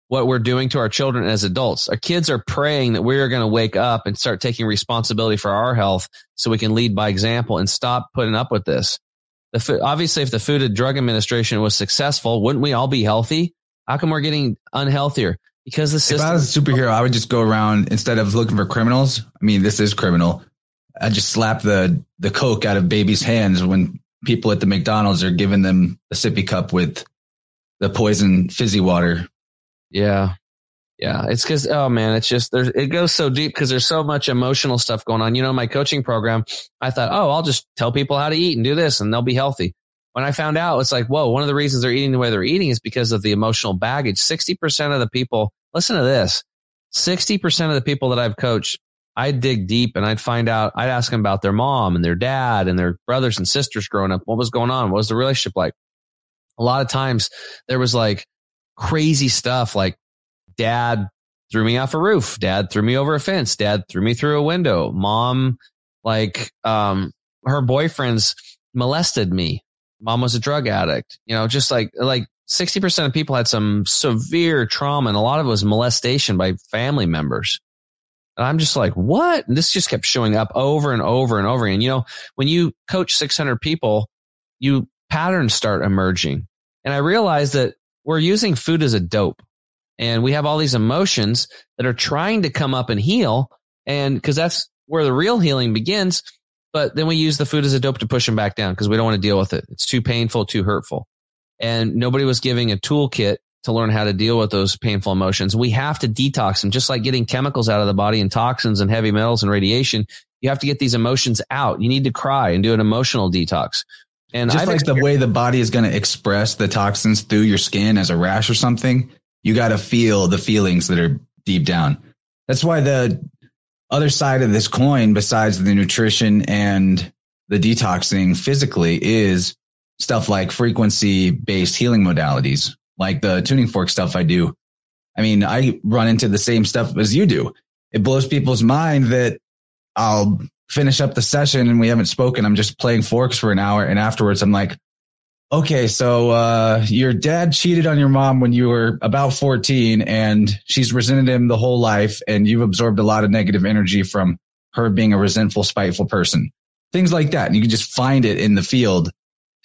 what we're doing to our children as adults. Our kids are praying that we're going to wake up and start taking responsibility for our health so we can lead by example and stop putting up with this. The food, obviously, if the Food and Drug Administration was successful, wouldn't we all be healthy? How come we're getting unhealthier? Because the system. If I was a superhero, I would just go around instead of looking for criminals. I mean, this is criminal. I just slap the the coke out of babies' hands when people at the McDonald's are giving them a sippy cup with the poison fizzy water yeah. Yeah. It's cause, oh man, it's just, there's, it goes so deep because there's so much emotional stuff going on. You know, my coaching program, I thought, oh, I'll just tell people how to eat and do this and they'll be healthy. When I found out, it's like, whoa, one of the reasons they're eating the way they're eating is because of the emotional baggage. 60% of the people, listen to this 60% of the people that I've coached, I'd dig deep and I'd find out, I'd ask them about their mom and their dad and their brothers and sisters growing up. What was going on? What was the relationship like? A lot of times there was like, crazy stuff like dad threw me off a roof. Dad threw me over a fence. Dad threw me through a window. Mom, like, um, her boyfriends molested me. Mom was a drug addict. You know, just like, like 60% of people had some severe trauma and a lot of it was molestation by family members. And I'm just like, what? And this just kept showing up over and over and over again. You know, when you coach 600 people, you patterns start emerging. And I realized that we're using food as a dope and we have all these emotions that are trying to come up and heal. And because that's where the real healing begins. But then we use the food as a dope to push them back down because we don't want to deal with it. It's too painful, too hurtful. And nobody was giving a toolkit to learn how to deal with those painful emotions. We have to detox them, just like getting chemicals out of the body and toxins and heavy metals and radiation. You have to get these emotions out. You need to cry and do an emotional detox. And just I've like the way the body is going to express the toxins through your skin as a rash or something, you got to feel the feelings that are deep down. That's why the other side of this coin, besides the nutrition and the detoxing physically, is stuff like frequency based healing modalities, like the tuning fork stuff I do. I mean, I run into the same stuff as you do. It blows people's mind that I'll finish up the session and we haven't spoken. I'm just playing forks for an hour. And afterwards, I'm like, okay, so, uh, your dad cheated on your mom when you were about 14 and she's resented him the whole life. And you've absorbed a lot of negative energy from her being a resentful, spiteful person. Things like that. And you can just find it in the field.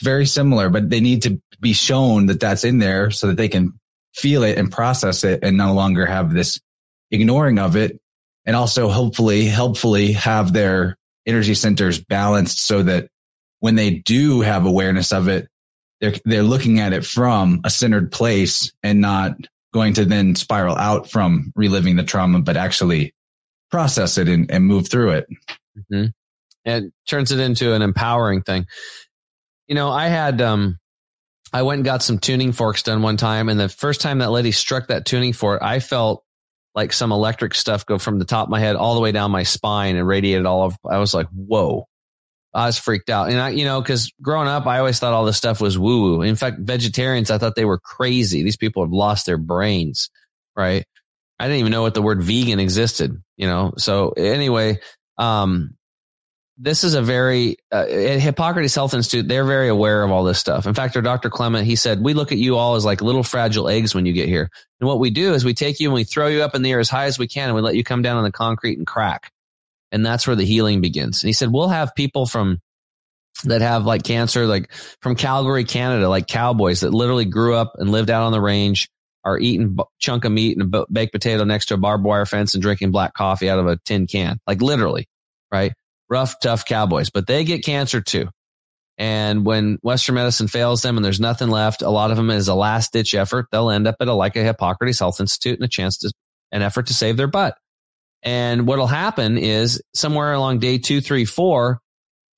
Very similar, but they need to be shown that that's in there so that they can feel it and process it and no longer have this ignoring of it and also hopefully, helpfully have their energy centers balanced so that when they do have awareness of it, they're, they're looking at it from a centered place and not going to then spiral out from reliving the trauma, but actually process it and, and move through it. Mm-hmm. It turns it into an empowering thing. You know, I had, um, I went and got some tuning forks done one time. And the first time that lady struck that tuning fork, I felt like some electric stuff go from the top of my head all the way down my spine and radiated all of, I was like, whoa. I was freaked out. And I, you know, cause growing up, I always thought all this stuff was woo woo. In fact, vegetarians, I thought they were crazy. These people have lost their brains, right? I didn't even know what the word vegan existed, you know? So anyway, um, this is a very uh, at Hippocrates Health Institute. They're very aware of all this stuff. In fact, our Dr. Clement, he said, we look at you all as like little fragile eggs when you get here. And what we do is we take you and we throw you up in the air as high as we can, and we let you come down on the concrete and crack. And that's where the healing begins. And he said, we'll have people from that have like cancer, like from Calgary, Canada, like cowboys that literally grew up and lived out on the range, are eating chunk of meat and a baked potato next to a barbed wire fence and drinking black coffee out of a tin can, like literally, right? Rough, tough cowboys, but they get cancer too. And when Western medicine fails them and there's nothing left, a lot of them is a last ditch effort. They'll end up at a, like a Hippocrates Health Institute and a chance to, an effort to save their butt. And what'll happen is somewhere along day two, three, four,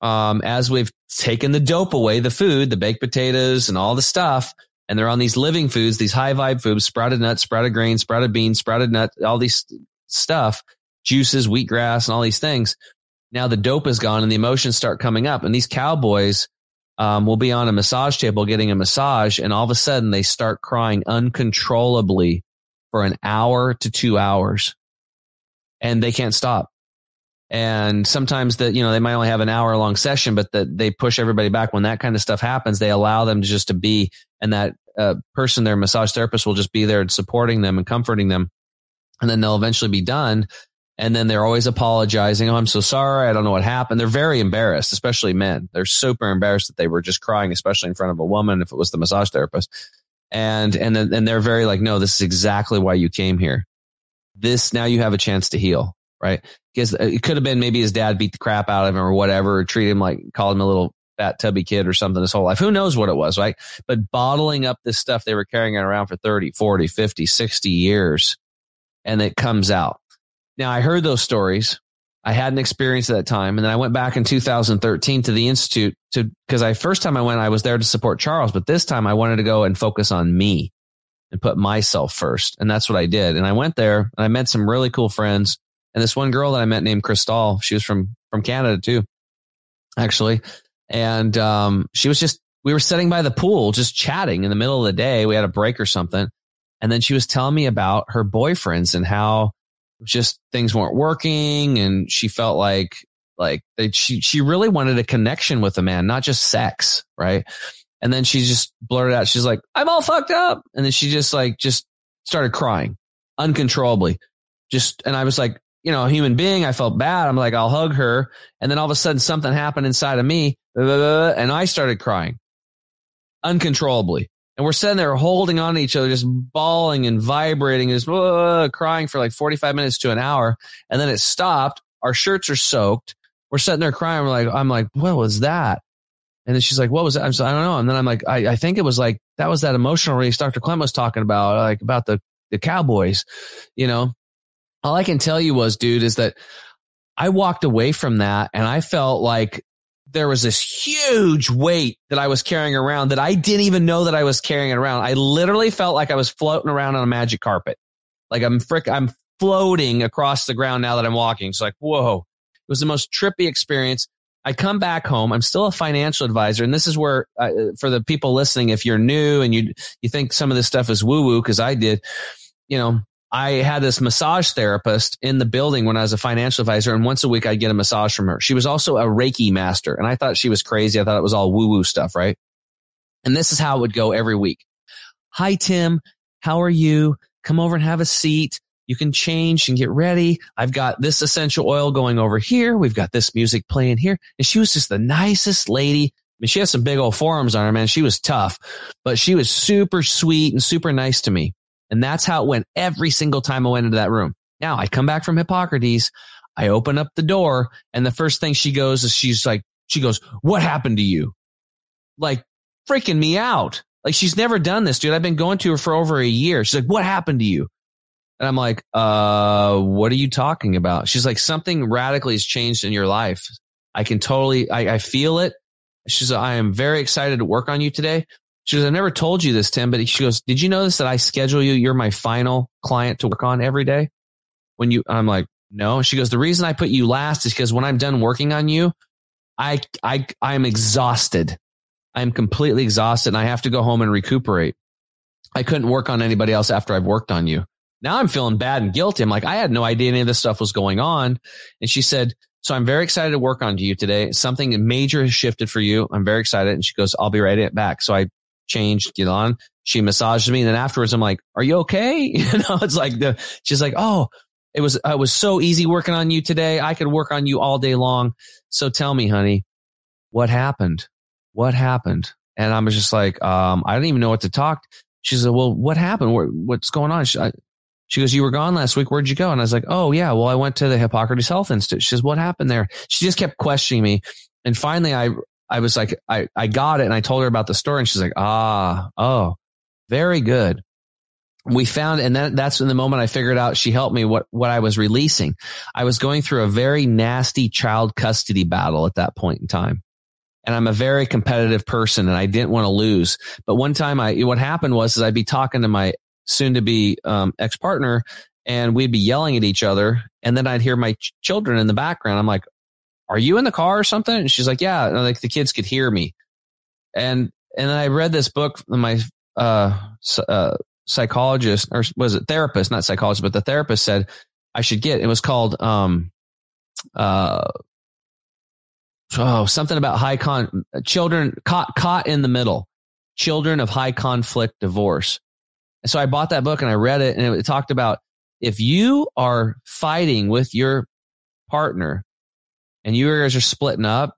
um, as we've taken the dope away, the food, the baked potatoes and all the stuff, and they're on these living foods, these high vibe foods, sprouted nuts, sprouted grains, sprouted beans, sprouted nut, all these stuff, juices, wheatgrass, and all these things now the dope is gone and the emotions start coming up. And these cowboys um, will be on a massage table getting a massage, and all of a sudden they start crying uncontrollably for an hour to two hours, and they can't stop. And sometimes that you know they might only have an hour long session, but that they push everybody back. When that kind of stuff happens, they allow them to just to be, and that uh, person, their massage therapist, will just be there and supporting them and comforting them, and then they'll eventually be done and then they're always apologizing. Oh, I'm so sorry. I don't know what happened. They're very embarrassed, especially men. They're super embarrassed that they were just crying, especially in front of a woman if it was the massage therapist. And, and then, and they're very like, no, this is exactly why you came here. This, now you have a chance to heal, right? Because it could have been maybe his dad beat the crap out of him or whatever, or treat him like, call him a little fat tubby kid or something his whole life. Who knows what it was, right? But bottling up this stuff they were carrying it around for 30, 40, 50, 60 years and it comes out now I heard those stories. I had an experience at that time. And then I went back in 2013 to the Institute to, cause I first time I went, I was there to support Charles, but this time I wanted to go and focus on me and put myself first. And that's what I did. And I went there and I met some really cool friends. And this one girl that I met named Crystal, she was from, from Canada too, actually. And, um, she was just, we were sitting by the pool, just chatting in the middle of the day. We had a break or something. And then she was telling me about her boyfriends and how just things weren't working and she felt like like she she really wanted a connection with a man, not just sex, right? And then she just blurted out, she's like, I'm all fucked up. And then she just like just started crying uncontrollably. Just and I was like, you know, a human being, I felt bad. I'm like, I'll hug her. And then all of a sudden something happened inside of me and I started crying uncontrollably. And we're sitting there holding on to each other, just bawling and vibrating, just uh, crying for like 45 minutes to an hour. And then it stopped. Our shirts are soaked. We're sitting there crying. We're like, I'm like, what was that? And then she's like, what was that? I'm like, I don't know. And then I'm like, I, I think it was like, that was that emotional release Dr. Clem was talking about, like about the, the Cowboys, you know, all I can tell you was, dude, is that I walked away from that and I felt like there was this huge weight that I was carrying around that I didn't even know that I was carrying it around. I literally felt like I was floating around on a magic carpet. Like I'm frick, I'm floating across the ground now that I'm walking. It's like, whoa, it was the most trippy experience. I come back home. I'm still a financial advisor. And this is where, uh, for the people listening, if you're new and you, you think some of this stuff is woo woo, cause I did, you know, I had this massage therapist in the building when I was a financial advisor, and once a week I'd get a massage from her. She was also a Reiki master, and I thought she was crazy. I thought it was all woo woo stuff, right? And this is how it would go every week. Hi, Tim. How are you? Come over and have a seat. You can change and get ready. I've got this essential oil going over here. We've got this music playing here. And she was just the nicest lady. I mean, she has some big old forearms on her, man. She was tough, but she was super sweet and super nice to me. And that's how it went every single time I went into that room. Now I come back from Hippocrates. I open up the door and the first thing she goes is she's like She goes, what happened to you? Like freaking me out. Like she's never done this, dude. I've been going to her for over a year. She's like, what happened to you? And I'm like, uh, what are you talking about? She's like, something radically has changed in your life. I can totally, I, I feel it. She's, like, I am very excited to work on you today. She goes, I never told you this, Tim, but she goes, did you notice that I schedule you? You're my final client to work on every day. When you, I'm like, no. She goes, the reason I put you last is because when I'm done working on you, I, I, I'm exhausted. I'm completely exhausted and I have to go home and recuperate. I couldn't work on anybody else after I've worked on you. Now I'm feeling bad and guilty. I'm like, I had no idea any of this stuff was going on. And she said, so I'm very excited to work on you today. Something major has shifted for you. I'm very excited. And she goes, I'll be right back. So I changed, get on. She massaged me. And then afterwards, I'm like, are you okay? You know, it's like the, she's like, Oh, it was, it was so easy working on you today. I could work on you all day long. So tell me, honey, what happened? What happened? And I was just like, um, I didn't even know what to talk. She said, well, what happened? what's going on? She, I, she goes, you were gone last week. Where'd you go? And I was like, oh yeah, well, I went to the Hippocrates Health Institute. She says, what happened there? She just kept questioning me. And finally I, I was like, I, I got it. And I told her about the story and she's like, ah, oh, very good. We found, and that, that's in the moment I figured out she helped me what, what I was releasing. I was going through a very nasty child custody battle at that point in time. And I'm a very competitive person and I didn't want to lose. But one time I, what happened was is I'd be talking to my soon to be um, ex partner, and we'd be yelling at each other. And then I'd hear my ch- children in the background. I'm like, "Are you in the car or something?" And she's like, "Yeah." And like the kids could hear me. And and I read this book. My uh, uh, psychologist or was it therapist, not psychologist, but the therapist said I should get. It was called um, uh, oh something about high con children caught caught in the middle, children of high conflict divorce. And so I bought that book and I read it and it talked about if you are fighting with your partner and you guys are splitting up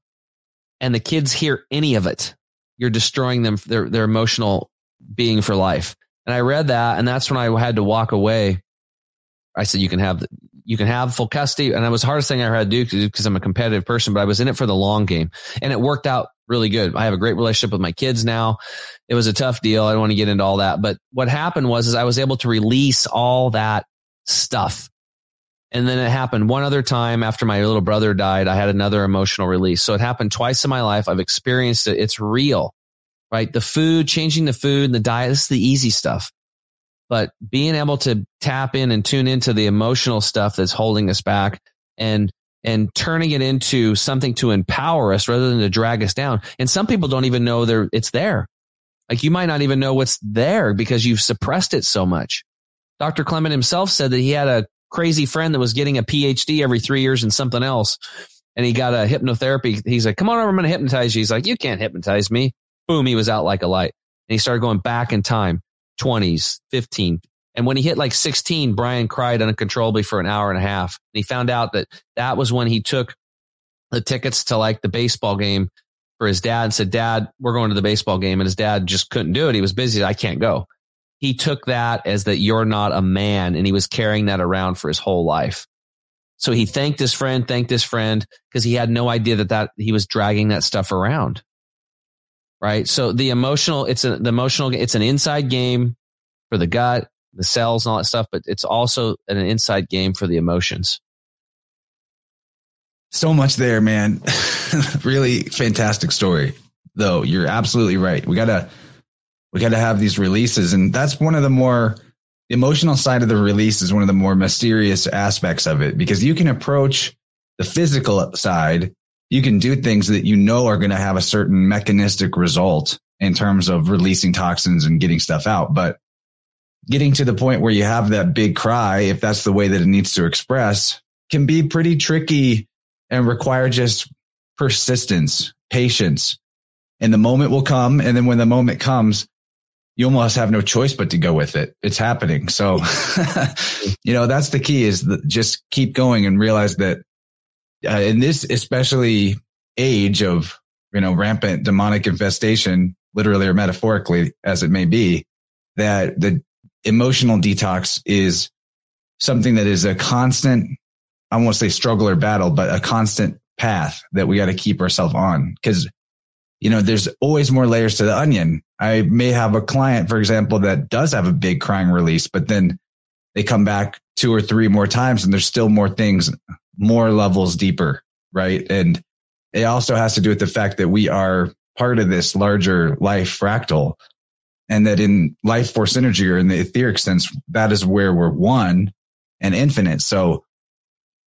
and the kids hear any of it, you're destroying them, their, their emotional being for life. And I read that and that's when I had to walk away. I said, you can have, you can have full custody. And it was the hardest thing I had to do because I'm a competitive person, but I was in it for the long game and it worked out really good. I have a great relationship with my kids now. It was a tough deal. I don't want to get into all that, but what happened was is I was able to release all that stuff. And then it happened one other time after my little brother died. I had another emotional release. So it happened twice in my life. I've experienced it. It's real, right? The food, changing the food and the diet. This is the easy stuff, but being able to tap in and tune into the emotional stuff that's holding us back and and turning it into something to empower us rather than to drag us down. And some people don't even know they it's there. Like you might not even know what's there because you've suppressed it so much. Dr. Clement himself said that he had a crazy friend that was getting a PhD every three years in something else. And he got a hypnotherapy. He's like, come on over. I'm going to hypnotize you. He's like, you can't hypnotize me. Boom. He was out like a light and he started going back in time, 20s, 15, and when he hit like 16, Brian cried uncontrollably for an hour and a half. And he found out that that was when he took the tickets to like the baseball game for his dad and said, Dad, we're going to the baseball game. And his dad just couldn't do it. He was busy. I can't go. He took that as that you're not a man. And he was carrying that around for his whole life. So he thanked his friend, thanked his friend because he had no idea that that he was dragging that stuff around. Right. So the emotional, it's a, the emotional, it's an inside game for the gut the cells and all that stuff, but it's also an inside game for the emotions. So much there, man. really fantastic story, though. You're absolutely right. We gotta, we gotta have these releases, and that's one of the more the emotional side of the release is one of the more mysterious aspects of it because you can approach the physical side. You can do things that you know are going to have a certain mechanistic result in terms of releasing toxins and getting stuff out. But getting to the point where you have that big cry, if that's the way that it needs to express, can be pretty tricky and require just persistence, patience. And the moment will come. And then when the moment comes, you almost have no choice but to go with it. It's happening. So, you know, that's the key is just keep going and realize that uh, in this, especially age of, you know, rampant demonic infestation, literally or metaphorically as it may be, that the emotional detox is something that is a constant, I won't say struggle or battle, but a constant path that we got to keep ourselves on because you know there's always more layers to the onion. I may have a client for example that does have a big crying release but then they come back two or three more times and there's still more things more levels deeper right? And it also has to do with the fact that we are part of this larger life fractal and that in life force energy or in the etheric sense that is where we're one and infinite. So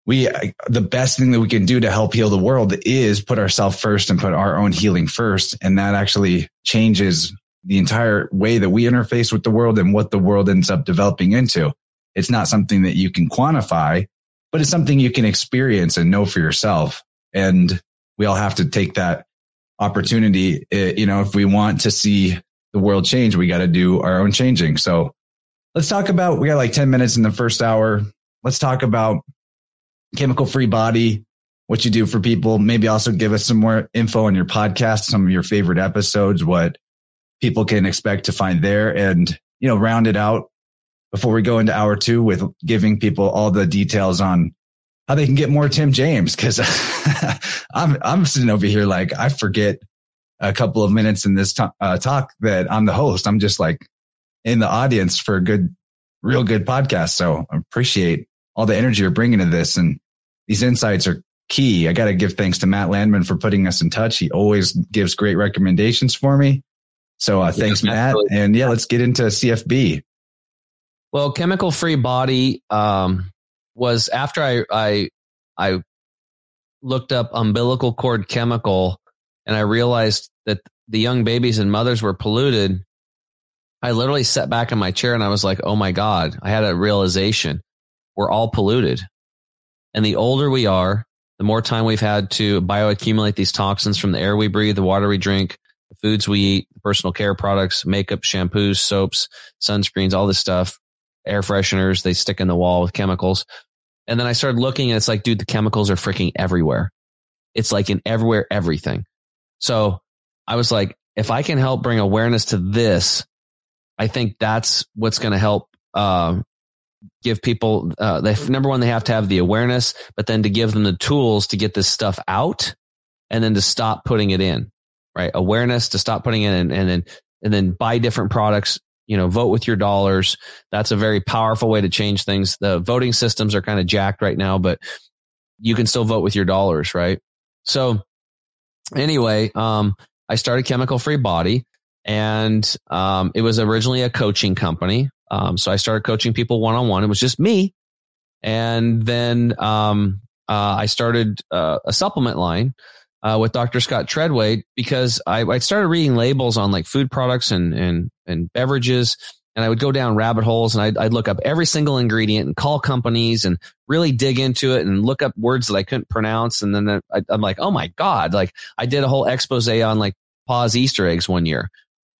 we the best thing that we can do to help heal the world is put ourselves first and put our own healing first. And that actually changes the entire way that we interface with the world and what the world ends up developing into. It's not something that you can quantify but it's something you can experience and know for yourself. And we all have to take that opportunity eh, you know if we want to see the world change we got to do our own changing. So let's talk about we got like 10 minutes in the first hour. Let's talk about chemical free body, what you do for people. Maybe also give us some more info on your podcast, some of your favorite episodes, what people can expect to find there and, you know, round it out before we go into hour two with giving people all the details on how they can get more Tim James. Cause I'm, I'm sitting over here like I forget a couple of minutes in this uh, talk that I'm the host. I'm just like in the audience for a good, real good podcast. So I appreciate all the energy you're bringing to this. And these insights are key. I got to give thanks to Matt Landman for putting us in touch. He always gives great recommendations for me. So uh, thanks, Matt. And yeah, let's get into CFB. Well, chemical free body um, was after I, I I looked up umbilical cord chemical and I realized that the young babies and mothers were polluted. I literally sat back in my chair and I was like, "Oh my god!" I had a realization: we're all polluted. And the older we are, the more time we've had to bioaccumulate these toxins from the air we breathe, the water we drink, the foods we eat, personal care products, makeup, shampoos, soaps, sunscreens, all this stuff, air fresheners, they stick in the wall with chemicals. And then I started looking and it's like, dude, the chemicals are freaking everywhere. It's like in everywhere, everything. So I was like, if I can help bring awareness to this, I think that's what's going to help uh, give people uh, they number one they have to have the awareness but then to give them the tools to get this stuff out and then to stop putting it in right? Awareness to stop putting it in and then and then buy different products you know vote with your dollars. That's a very powerful way to change things. The voting systems are kind of jacked right now but you can still vote with your dollars right? So anyway um i started chemical free body and um, it was originally a coaching company um, so I started coaching people one on one. It was just me. And then um, uh, I started uh, a supplement line uh, with Dr. Scott Treadway because I, I, started reading labels on like food products and, and, and beverages. And I would go down rabbit holes and I'd, I'd look up every single ingredient and call companies and really dig into it and look up words that I couldn't pronounce. And then I, I'm like, oh my God. Like I did a whole expose on like pause Easter eggs one year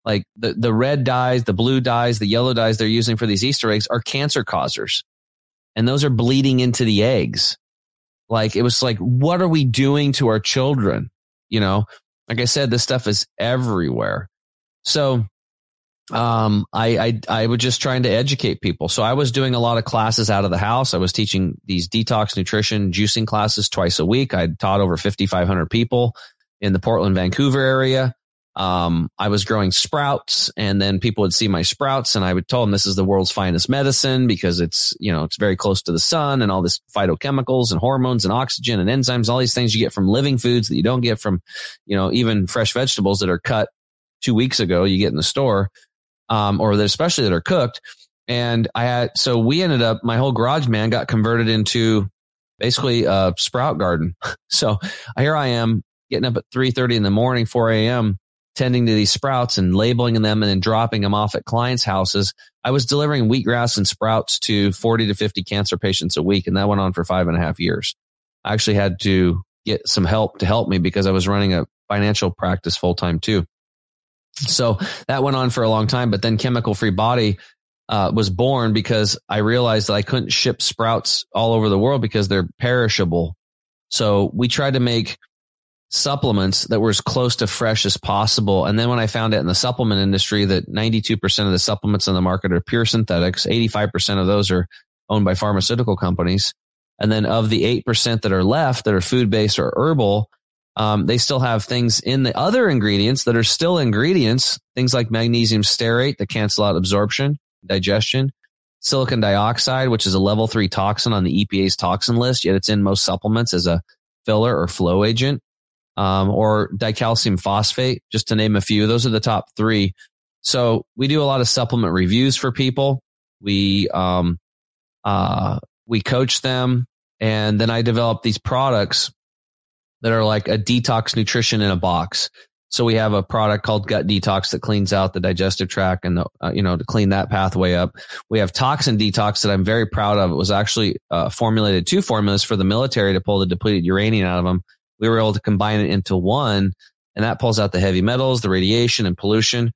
like the, the red dyes, the blue dyes, the yellow dyes they're using for these Easter eggs are cancer causers. And those are bleeding into the eggs. Like it was like, what are we doing to our children? You know, like I said, this stuff is everywhere. So, um, I, I, I was just trying to educate people. So I was doing a lot of classes out of the house. I was teaching these detox nutrition juicing classes twice a week. I taught over 5,500 people in the Portland, Vancouver area um, I was growing sprouts and then people would see my sprouts and I would tell them this is the world's finest medicine because it's, you know, it's very close to the sun and all this phytochemicals and hormones and oxygen and enzymes, all these things you get from living foods that you don't get from, you know, even fresh vegetables that are cut two weeks ago you get in the store, um, or that especially that are cooked. And I had, so we ended up, my whole garage man got converted into basically a sprout garden. so here I am getting up at 3.30 in the morning, 4 a.m tending to these sprouts and labeling them and then dropping them off at clients' houses. I was delivering wheatgrass and sprouts to 40 to 50 cancer patients a week. And that went on for five and a half years. I actually had to get some help to help me because I was running a financial practice full time too. So that went on for a long time, but then chemical free body uh, was born because I realized that I couldn't ship sprouts all over the world because they're perishable. So we tried to make supplements that were as close to fresh as possible. And then when I found out in the supplement industry that 92% of the supplements on the market are pure synthetics, 85% of those are owned by pharmaceutical companies. And then of the 8% that are left that are food based or herbal, um, they still have things in the other ingredients that are still ingredients, things like magnesium stearate that cancel out absorption, digestion, silicon dioxide, which is a level three toxin on the EPA's toxin list, yet it's in most supplements as a filler or flow agent, um, or dicalcium phosphate, just to name a few. Those are the top three. So we do a lot of supplement reviews for people. We, um, uh, we coach them and then I develop these products that are like a detox nutrition in a box. So we have a product called Gut Detox that cleans out the digestive tract and the, uh, you know to clean that pathway up. We have Toxin Detox that I'm very proud of. It was actually uh, formulated two formulas for the military to pull the depleted uranium out of them. We were able to combine it into one, and that pulls out the heavy metals, the radiation, and pollution.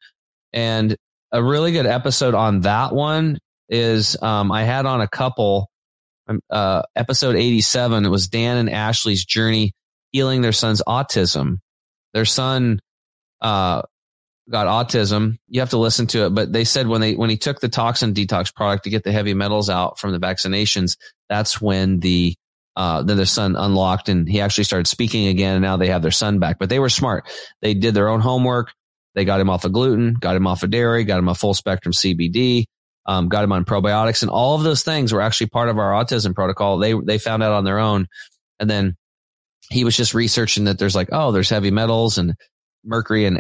And a really good episode on that one is um, I had on a couple. Um, uh, episode 87. It was Dan and Ashley's journey healing their son's autism. Their son uh, got autism. You have to listen to it, but they said when they when he took the toxin detox product to get the heavy metals out from the vaccinations, that's when the uh, then their son unlocked and he actually started speaking again. And now they have their son back. But they were smart. They did their own homework. They got him off of gluten, got him off of dairy, got him a full spectrum CBD, um, got him on probiotics, and all of those things were actually part of our autism protocol. They they found out on their own, and then he was just researching that there's like, oh, there's heavy metals and mercury and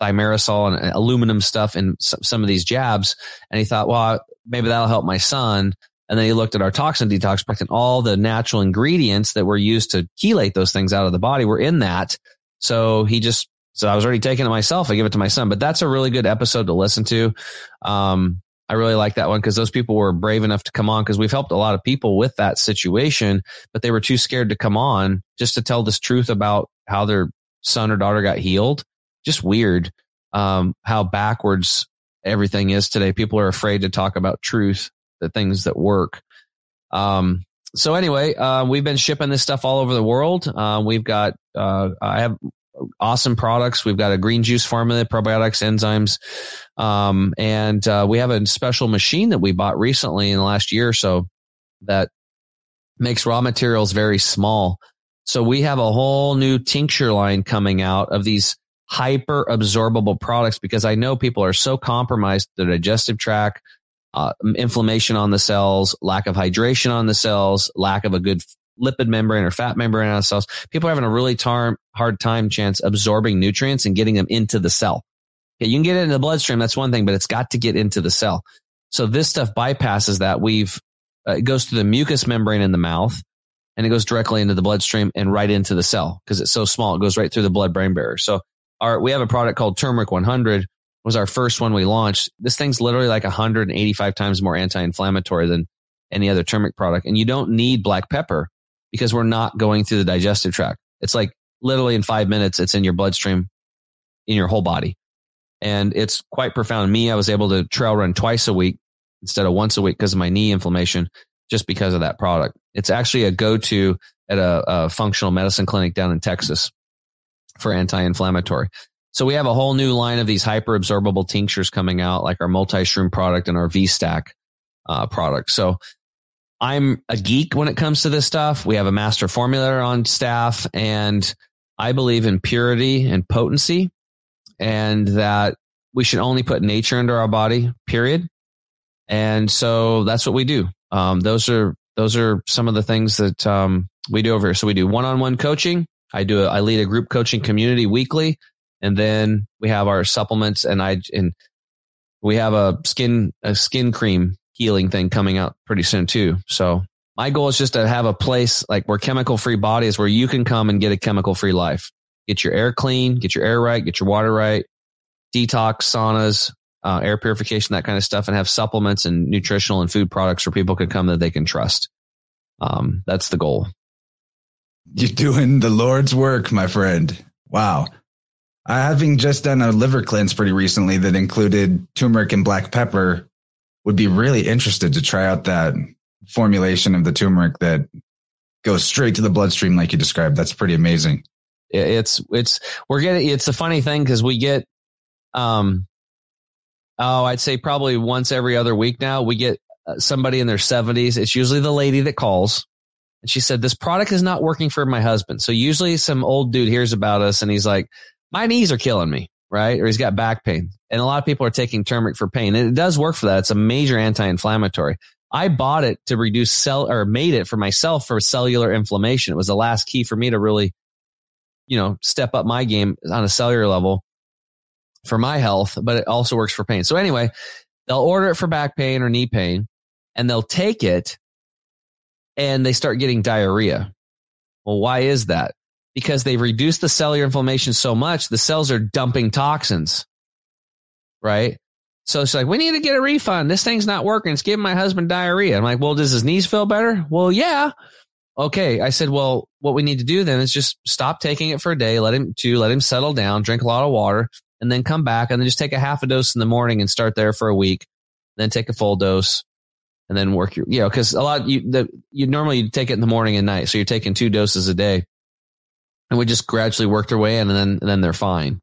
thimerosal and aluminum stuff in some of these jabs. And he thought, well, maybe that'll help my son. And then he looked at our toxin detox product and all the natural ingredients that were used to chelate those things out of the body were in that. So he just, so I was already taking it myself. I give it to my son, but that's a really good episode to listen to. Um, I really like that one because those people were brave enough to come on because we've helped a lot of people with that situation, but they were too scared to come on just to tell this truth about how their son or daughter got healed. Just weird um, how backwards everything is today. People are afraid to talk about truth, the things that work. Um, so anyway, uh, we've been shipping this stuff all over the world. Uh, we've got, uh, I have awesome products. We've got a green juice formula, probiotics, enzymes. Um, and, uh, we have a special machine that we bought recently in the last year or so that makes raw materials very small. So we have a whole new tincture line coming out of these hyper absorbable products because I know people are so compromised, the digestive tract, uh, inflammation on the cells, lack of hydration on the cells, lack of a good lipid membrane or fat membrane on the cells. People are having a really tar- hard time chance absorbing nutrients and getting them into the cell. Okay, you can get it in the bloodstream. That's one thing, but it's got to get into the cell. So this stuff bypasses that. We've, uh, it goes through the mucous membrane in the mouth and it goes directly into the bloodstream and right into the cell because it's so small. It goes right through the blood brain barrier. So our, we have a product called turmeric 100 was our first one we launched. This thing's literally like 185 times more anti-inflammatory than any other turmeric product. And you don't need black pepper because we're not going through the digestive tract. It's like literally in five minutes, it's in your bloodstream, in your whole body. And it's quite profound. Me, I was able to trail run twice a week instead of once a week because of my knee inflammation, just because of that product. It's actually a go to at a, a functional medicine clinic down in Texas for anti-inflammatory. So we have a whole new line of these hyper absorbable tinctures coming out, like our multi shroom product and our V stack uh, product. So I'm a geek when it comes to this stuff. We have a master formulator on staff and I believe in purity and potency and that we should only put nature into our body, period. And so that's what we do. Um, those are, those are some of the things that, um, we do over here. So we do one-on-one coaching. I do, a, I lead a group coaching community weekly. And then we have our supplements and I, and we have a skin, a skin cream healing thing coming out pretty soon too. So my goal is just to have a place like where chemical free bodies where you can come and get a chemical free life. Get your air clean, get your air right, get your water right, detox, saunas, uh, air purification, that kind of stuff, and have supplements and nutritional and food products where people can come that they can trust. Um, that's the goal. You're doing the Lord's work, my friend. Wow. I having just done a liver cleanse pretty recently that included turmeric and black pepper would be really interested to try out that formulation of the turmeric that goes straight to the bloodstream, like you described. That's pretty amazing. It's, it's, we're getting, it's a funny thing because we get, um, oh, I'd say probably once every other week now, we get uh, somebody in their 70s. It's usually the lady that calls And she said, this product is not working for my husband. So usually some old dude hears about us and he's like, my knees are killing me, right? Or he's got back pain. And a lot of people are taking turmeric for pain. And it does work for that. It's a major anti-inflammatory. I bought it to reduce cell or made it for myself for cellular inflammation. It was the last key for me to really, you know, step up my game on a cellular level for my health, but it also works for pain. So anyway, they'll order it for back pain or knee pain and they'll take it and they start getting diarrhea. Well, why is that? Because they've reduced the cellular inflammation so much, the cells are dumping toxins, right? So it's like, we need to get a refund. This thing's not working. It's giving my husband diarrhea. I'm like, well, does his knees feel better? Well, yeah. Okay. I said, well, what we need to do then is just stop taking it for a day, let him to let him settle down, drink a lot of water, and then come back and then just take a half a dose in the morning and start there for a week. Then take a full dose and then work your, you know, cause a lot, you, the, you normally take it in the morning and night. So you're taking two doses a day and we just gradually work their way in and then, and then they're fine.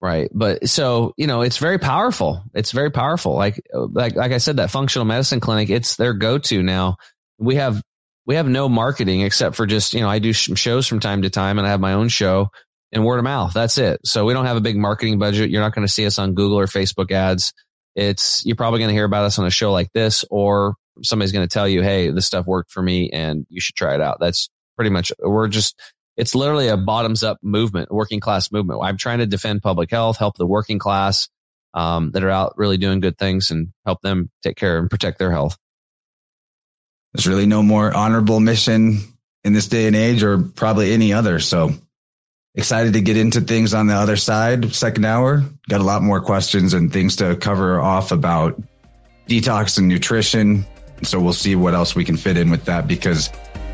Right. But so, you know, it's very powerful. It's very powerful. Like, like, like I said, that functional medicine clinic, it's their go-to now. We have, we have no marketing except for just, you know, I do shows from time to time and I have my own show and word of mouth. That's it. So we don't have a big marketing budget. You're not going to see us on Google or Facebook ads. It's, you're probably going to hear about us on a show like this, or somebody's going to tell you, Hey, this stuff worked for me and you should try it out. That's pretty much, we're just, it's literally a bottoms up movement, working class movement. I'm trying to defend public health, help the working class, um, that are out really doing good things and help them take care and protect their health. There's really no more honorable mission in this day and age or probably any other. So excited to get into things on the other side. Second hour, got a lot more questions and things to cover off about detox and nutrition. So we'll see what else we can fit in with that because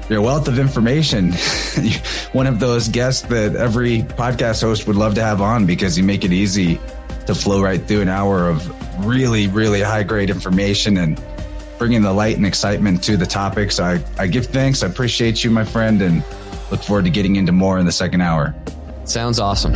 you're wealth of information. One of those guests that every podcast host would love to have on because you make it easy to flow right through an hour of really, really high grade information and bringing the light and excitement to the topics. I, I give thanks. I appreciate you, my friend, and look forward to getting into more in the second hour. Sounds awesome.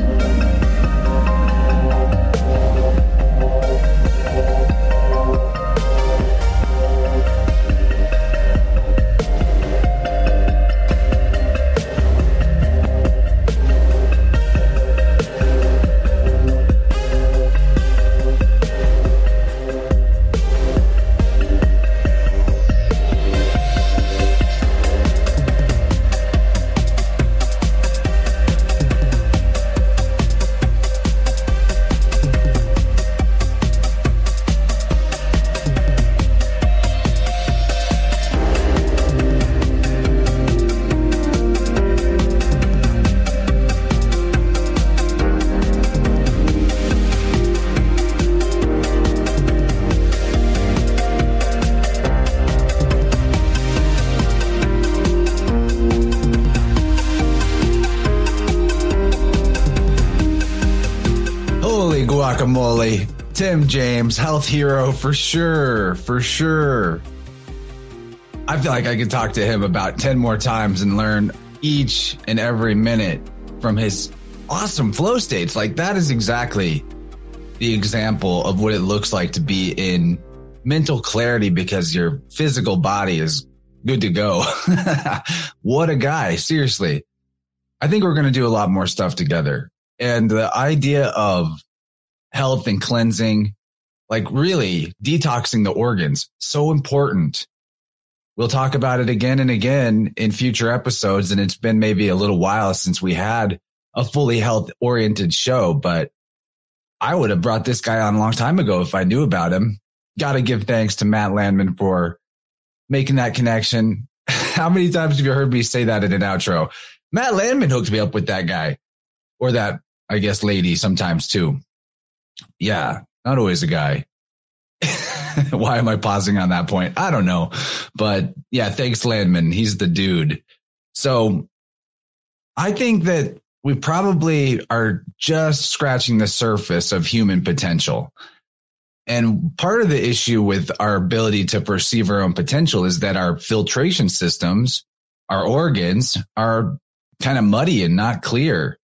Holy. Tim James, health hero for sure, for sure. I feel like I could talk to him about 10 more times and learn each and every minute from his awesome flow states. Like that is exactly the example of what it looks like to be in mental clarity because your physical body is good to go. what a guy. Seriously. I think we're going to do a lot more stuff together. And the idea of health and cleansing, like really detoxing the organs, so important. We'll talk about it again and again in future episodes. And it's been maybe a little while since we had a fully health oriented show, but I would have brought this guy on a long time ago if I knew about him. Got to give thanks to Matt Landman for making that connection. How many times have you heard me say that in an outro? Matt Landman hooked me up with that guy or that, I guess, lady sometimes too. Yeah, not always a guy. Why am I pausing on that point? I don't know. But yeah, thanks, Landman. He's the dude. So I think that we probably are just scratching the surface of human potential. And part of the issue with our ability to perceive our own potential is that our filtration systems, our organs are kind of muddy and not clear.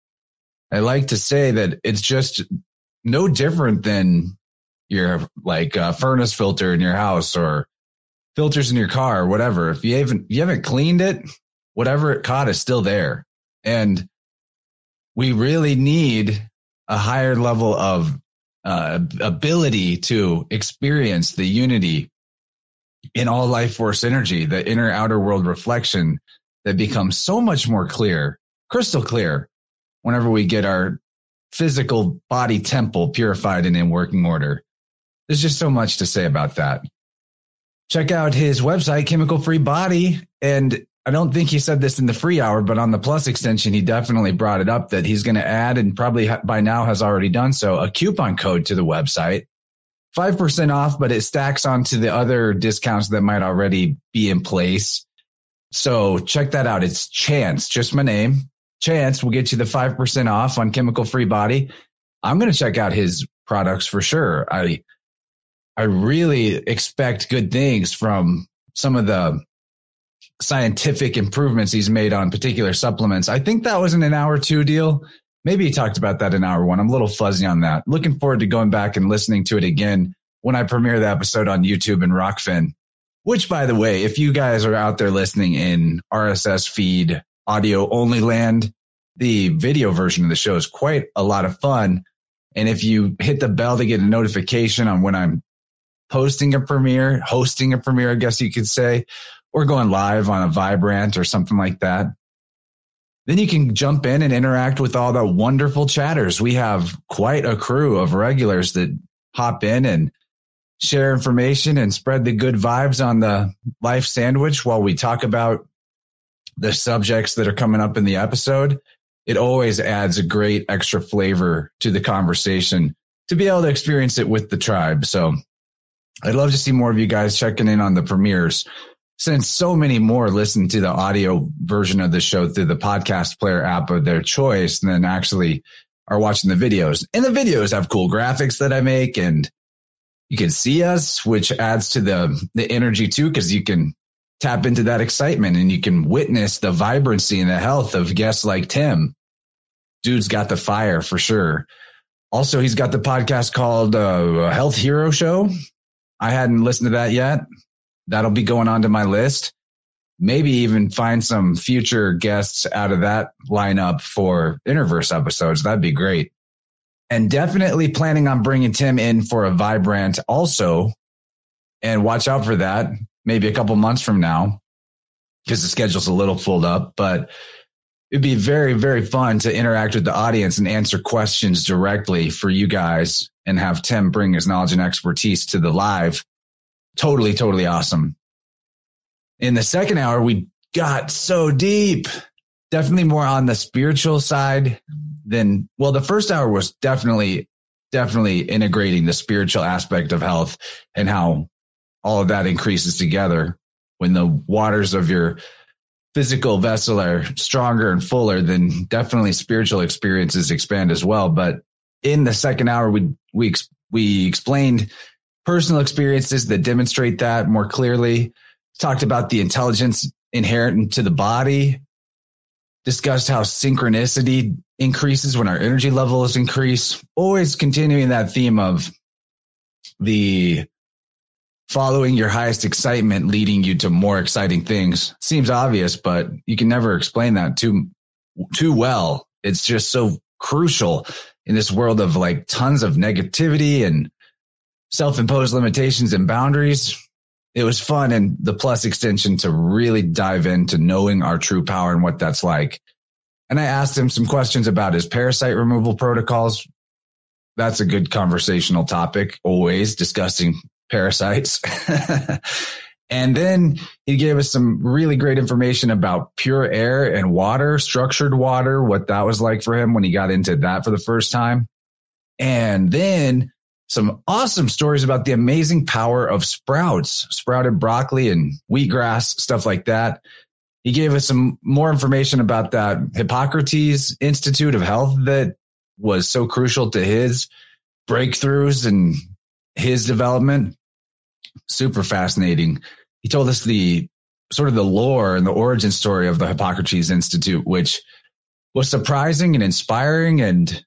I like to say that it's just no different than your like uh, furnace filter in your house or filters in your car or whatever. If you haven't you haven't cleaned it, whatever it caught is still there. And we really need a higher level of uh, ability to experience the unity in all life force energy, the inner outer world reflection that becomes so much more clear, crystal clear, whenever we get our physical body temple purified and in working order. There's just so much to say about that. Check out his website, Chemical Free Body. And I don't think he said this in the free hour, but on the plus extension, he definitely brought it up that he's going to add and probably by now has already done so a coupon code to the website. 5% off, but it stacks onto the other discounts that might already be in place. So check that out. It's Chance, just my name. Chance will get you the 5% off on chemical free body. I'm going to check out his products for sure. I, I really expect good things from some of the scientific improvements he's made on particular supplements. I think that was in an hour two deal. Maybe he talked about that in hour one. I'm a little fuzzy on that. Looking forward to going back and listening to it again when I premiere the episode on YouTube and Rokfin. Which, by the way, if you guys are out there listening in RSS feed audio only land, the video version of the show is quite a lot of fun. And if you hit the bell to get a notification on when I'm posting a premiere, hosting a premiere, I guess you could say, or going live on a Vibrant or something like that, then you can jump in and interact with all the wonderful chatters. We have quite a crew of regulars that hop in and share information and spread the good vibes on the life sandwich while we talk about the subjects that are coming up in the episode. It always adds a great extra flavor to the conversation to be able to experience it with the tribe. So I'd love to see more of you guys checking in on the premieres since so many more listen to the audio version of the show through the podcast player app of their choice and then actually are watching the videos. And the videos have cool graphics that I make and you can see us, which adds to the, the energy too, because you can tap into that excitement and you can witness the vibrancy and the health of guests like Tim. Dude's got the fire for sure. Also, he's got the podcast called uh, Health Hero Show. I hadn't listened to that yet that'll be going onto my list. Maybe even find some future guests out of that lineup for Innerverse episodes. That'd be great. And definitely planning on bringing Tim in for a Vibrant also. And watch out for that maybe a couple months from now because the schedule's a little full up, but it'd be very, very fun to interact with the audience and answer questions directly for you guys and have Tim bring his knowledge and expertise to the live totally, totally awesome. In the second hour, we got so deep, definitely more on the spiritual side than, well, the first hour was definitely, definitely integrating the spiritual aspect of health and how all of that increases together when the waters of your physical vessel are stronger and fuller, then definitely spiritual experiences expand as well. But in the second hour, we, we, we explained personal experiences that demonstrate that more clearly. Talked about the intelligence inherent to the body. Discussed how synchronicity increases when our energy levels increase. Always continuing that theme of the following your highest excitement leading you to more exciting things. Seems obvious, but you can never explain that too, too well. It's just so crucial in this world of like tons of negativity and self-imposed limitations and boundaries. It was fun and the plus extension to really dive into knowing our true power and what that's like. And I asked him some questions about his parasite removal protocols. That's a good conversational topic, always discussing parasites. and then he gave us some really great information about pure air and water, structured water, what that was like for him when he got into that for the first time. And then some awesome stories about the amazing power of sprouts, sprouted broccoli and wheatgrass, stuff like that. He gave us some more information about that Hippocrates Institute of Health that was so crucial to his breakthroughs and his development. Super fascinating. He told us the sort of the lore and the origin story of the Hippocrates Institute, which was surprising and inspiring and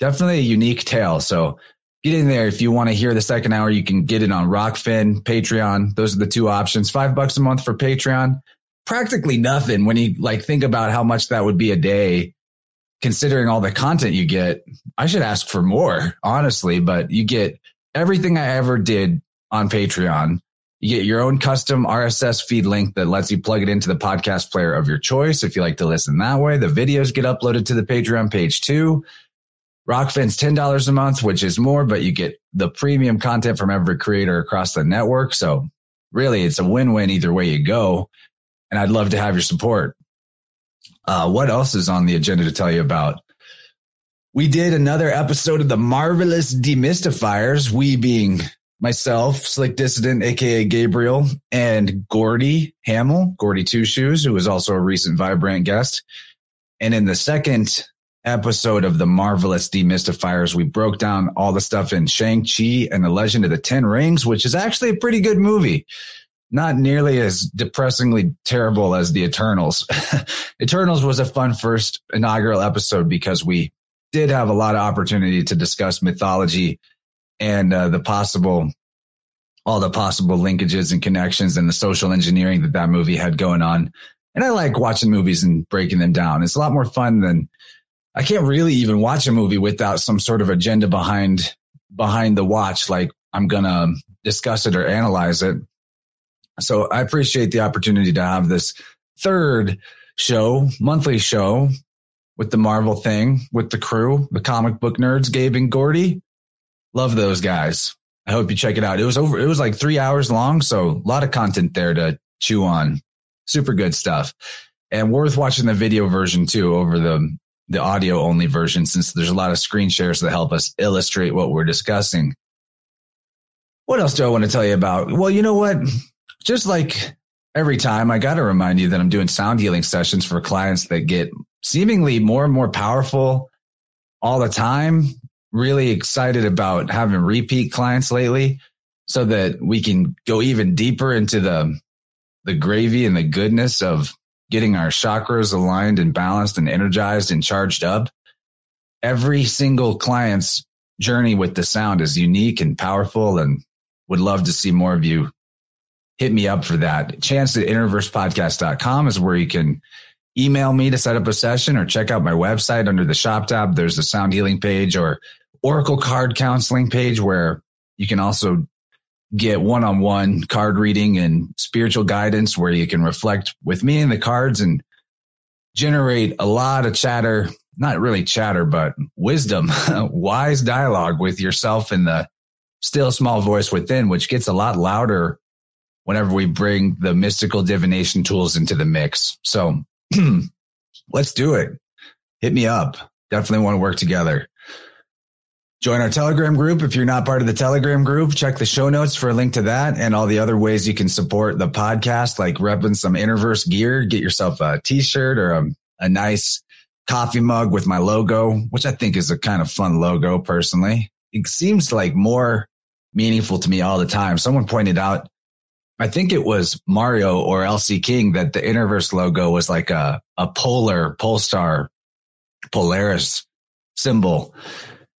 definitely a unique tale. So get in there. If you want to hear the second hour, you can get it on Rokfin, Patreon. Those are the two options. Five bucks a month for Patreon. practically nothing when you like think about how much that would be a day considering all the content you get. I should ask for more, honestly, but you get everything I ever did on Patreon. You get your own custom RSS feed link that lets you plug it into the podcast player of your choice. If you like to listen that way, the videos get uploaded to the Patreon page too. Rokfin's $10 a month, which is more, but you get the premium content from every creator across the network. So really it's a win-win either way you go. And I'd love to have your support. Uh, what else is on the agenda to tell you about? We did another episode of the Marvelous Demystifiers, we being myself, Slick Dissident, aka Gabriel, and Gordy Hamill, Gordy Two Shoes, who was also a recent Vibrant guest. And in the second episode of the Marvelous Demystifiers, we broke down all the stuff in Shang-Chi and the Legend of the Ten Rings, which is actually a pretty good movie. Not nearly as depressingly terrible as the Eternals. Eternals was a fun first inaugural episode because we did have a lot of opportunity to discuss mythology and uh, the possible all the possible linkages and connections and the social engineering that that movie had going on. And I like watching movies and breaking them down. It's a lot more fun than I can't really even watch a movie without some sort of agenda behind behind the watch. Like I'm gonna discuss it or analyze it. So I appreciate the opportunity to have this third show, monthly show with the Marvel thing, with the crew, the comic book nerds, Gabe and Gordy. Love those guys. I hope you check it out. It was over, it was like three hours long. So a lot of content there to chew on. Super good stuff and worth watching the video version too over the, the audio only version since there's a lot of screen shares that help us illustrate what we're discussing. What else do I want to tell you about? Well, you know what? Just like every time I got to remind you that I'm doing sound healing sessions for clients that get seemingly more and more powerful all the time really excited about having repeat clients lately so that we can go even deeper into the the gravy and the goodness of getting our chakras aligned and balanced and energized and charged up. Every single client's journey with the sound is unique and powerful and would love to see more of you hit me up for that. Chance at innerversepodcast.com is where you can email me to set up a session or check out my website under the shop tab. There's a sound healing page or Oracle card counseling page where you can also get one on one card reading and spiritual guidance where you can reflect with me and the cards and generate a lot of chatter, not really chatter, but wisdom, wise dialogue with yourself and the still small voice within, which gets a lot louder whenever we bring the mystical divination tools into the mix. So let's do it. Hit me up. Definitely want to work together. Join our Telegram group. If you're not part of the Telegram group, check the show notes for a link to that and all the other ways you can support the podcast, like repping some Innerverse gear. Get yourself a t-shirt or a, a nice coffee mug with my logo, which I think is a kind of fun logo personally. It seems like more meaningful to me all the time. Someone pointed out, I think it was Mario or LC King that the Innerverse logo was like a, a polar, Polestar, Polaris symbol.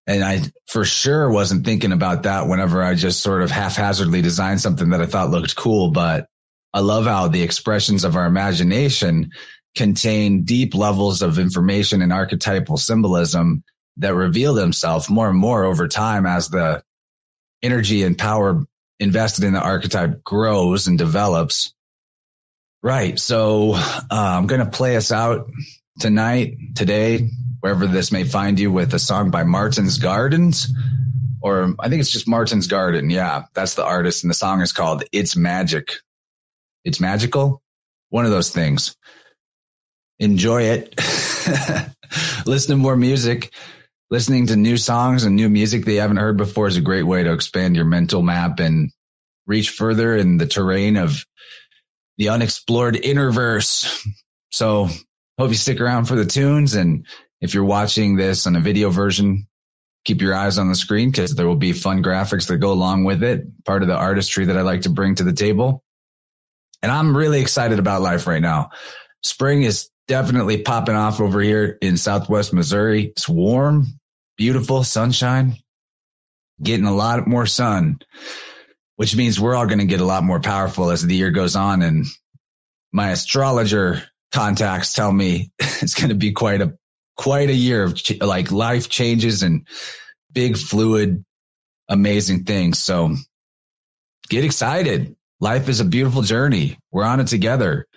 And I for sure wasn't thinking about that whenever I just sort of haphazardly designed something that I thought looked cool. But I love how the expressions of our imagination contain deep levels of information and archetypal symbolism that reveal themselves more and more over time as the energy and power invested in the archetype grows and develops. Right. So uh, I'm going to play us out tonight, today, wherever this may find you with a song by Martin's Gardens or I think it's just Martin's Garden. Yeah, that's the artist. And the song is called It's Magic. It's magical. One of those things. Enjoy it. Listen to more music. Listening to new songs and new music that you haven't heard before is a great way to expand your mental map and reach further in the terrain of the unexplored innerverse. So hope you stick around for the tunes and if you're watching this on a video version, keep your eyes on the screen because there will be fun graphics that go along with it. Part of the artistry that I like to bring to the table. And I'm really excited about life right now. Spring is definitely popping off over here in Southwest Missouri. It's warm, beautiful sunshine, getting a lot more sun, which means we're all going to get a lot more powerful as the year goes on. And my astrologer contacts tell me it's going to be quite a quite a year of ch- like life changes and big fluid amazing things. So get excited. Life is a beautiful journey. We're on it together.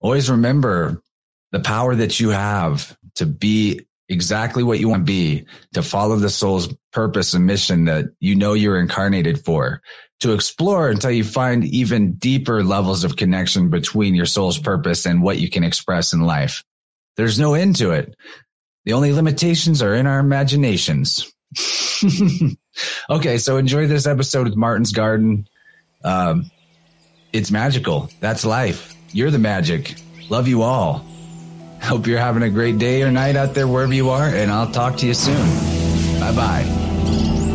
Always remember the power that you have to be exactly what you want to be, to follow the soul's purpose and mission that you know you're incarnated for, to explore until you find even deeper levels of connection between your soul's purpose and what you can express in life. There's no end to it. The only limitations are in our imaginations. okay, so enjoy this episode of Martin's Garden. Um, it's magical. That's life. You're the magic. Love you all. Hope you're having a great day or night out there wherever you are, and I'll talk to you soon. Bye bye.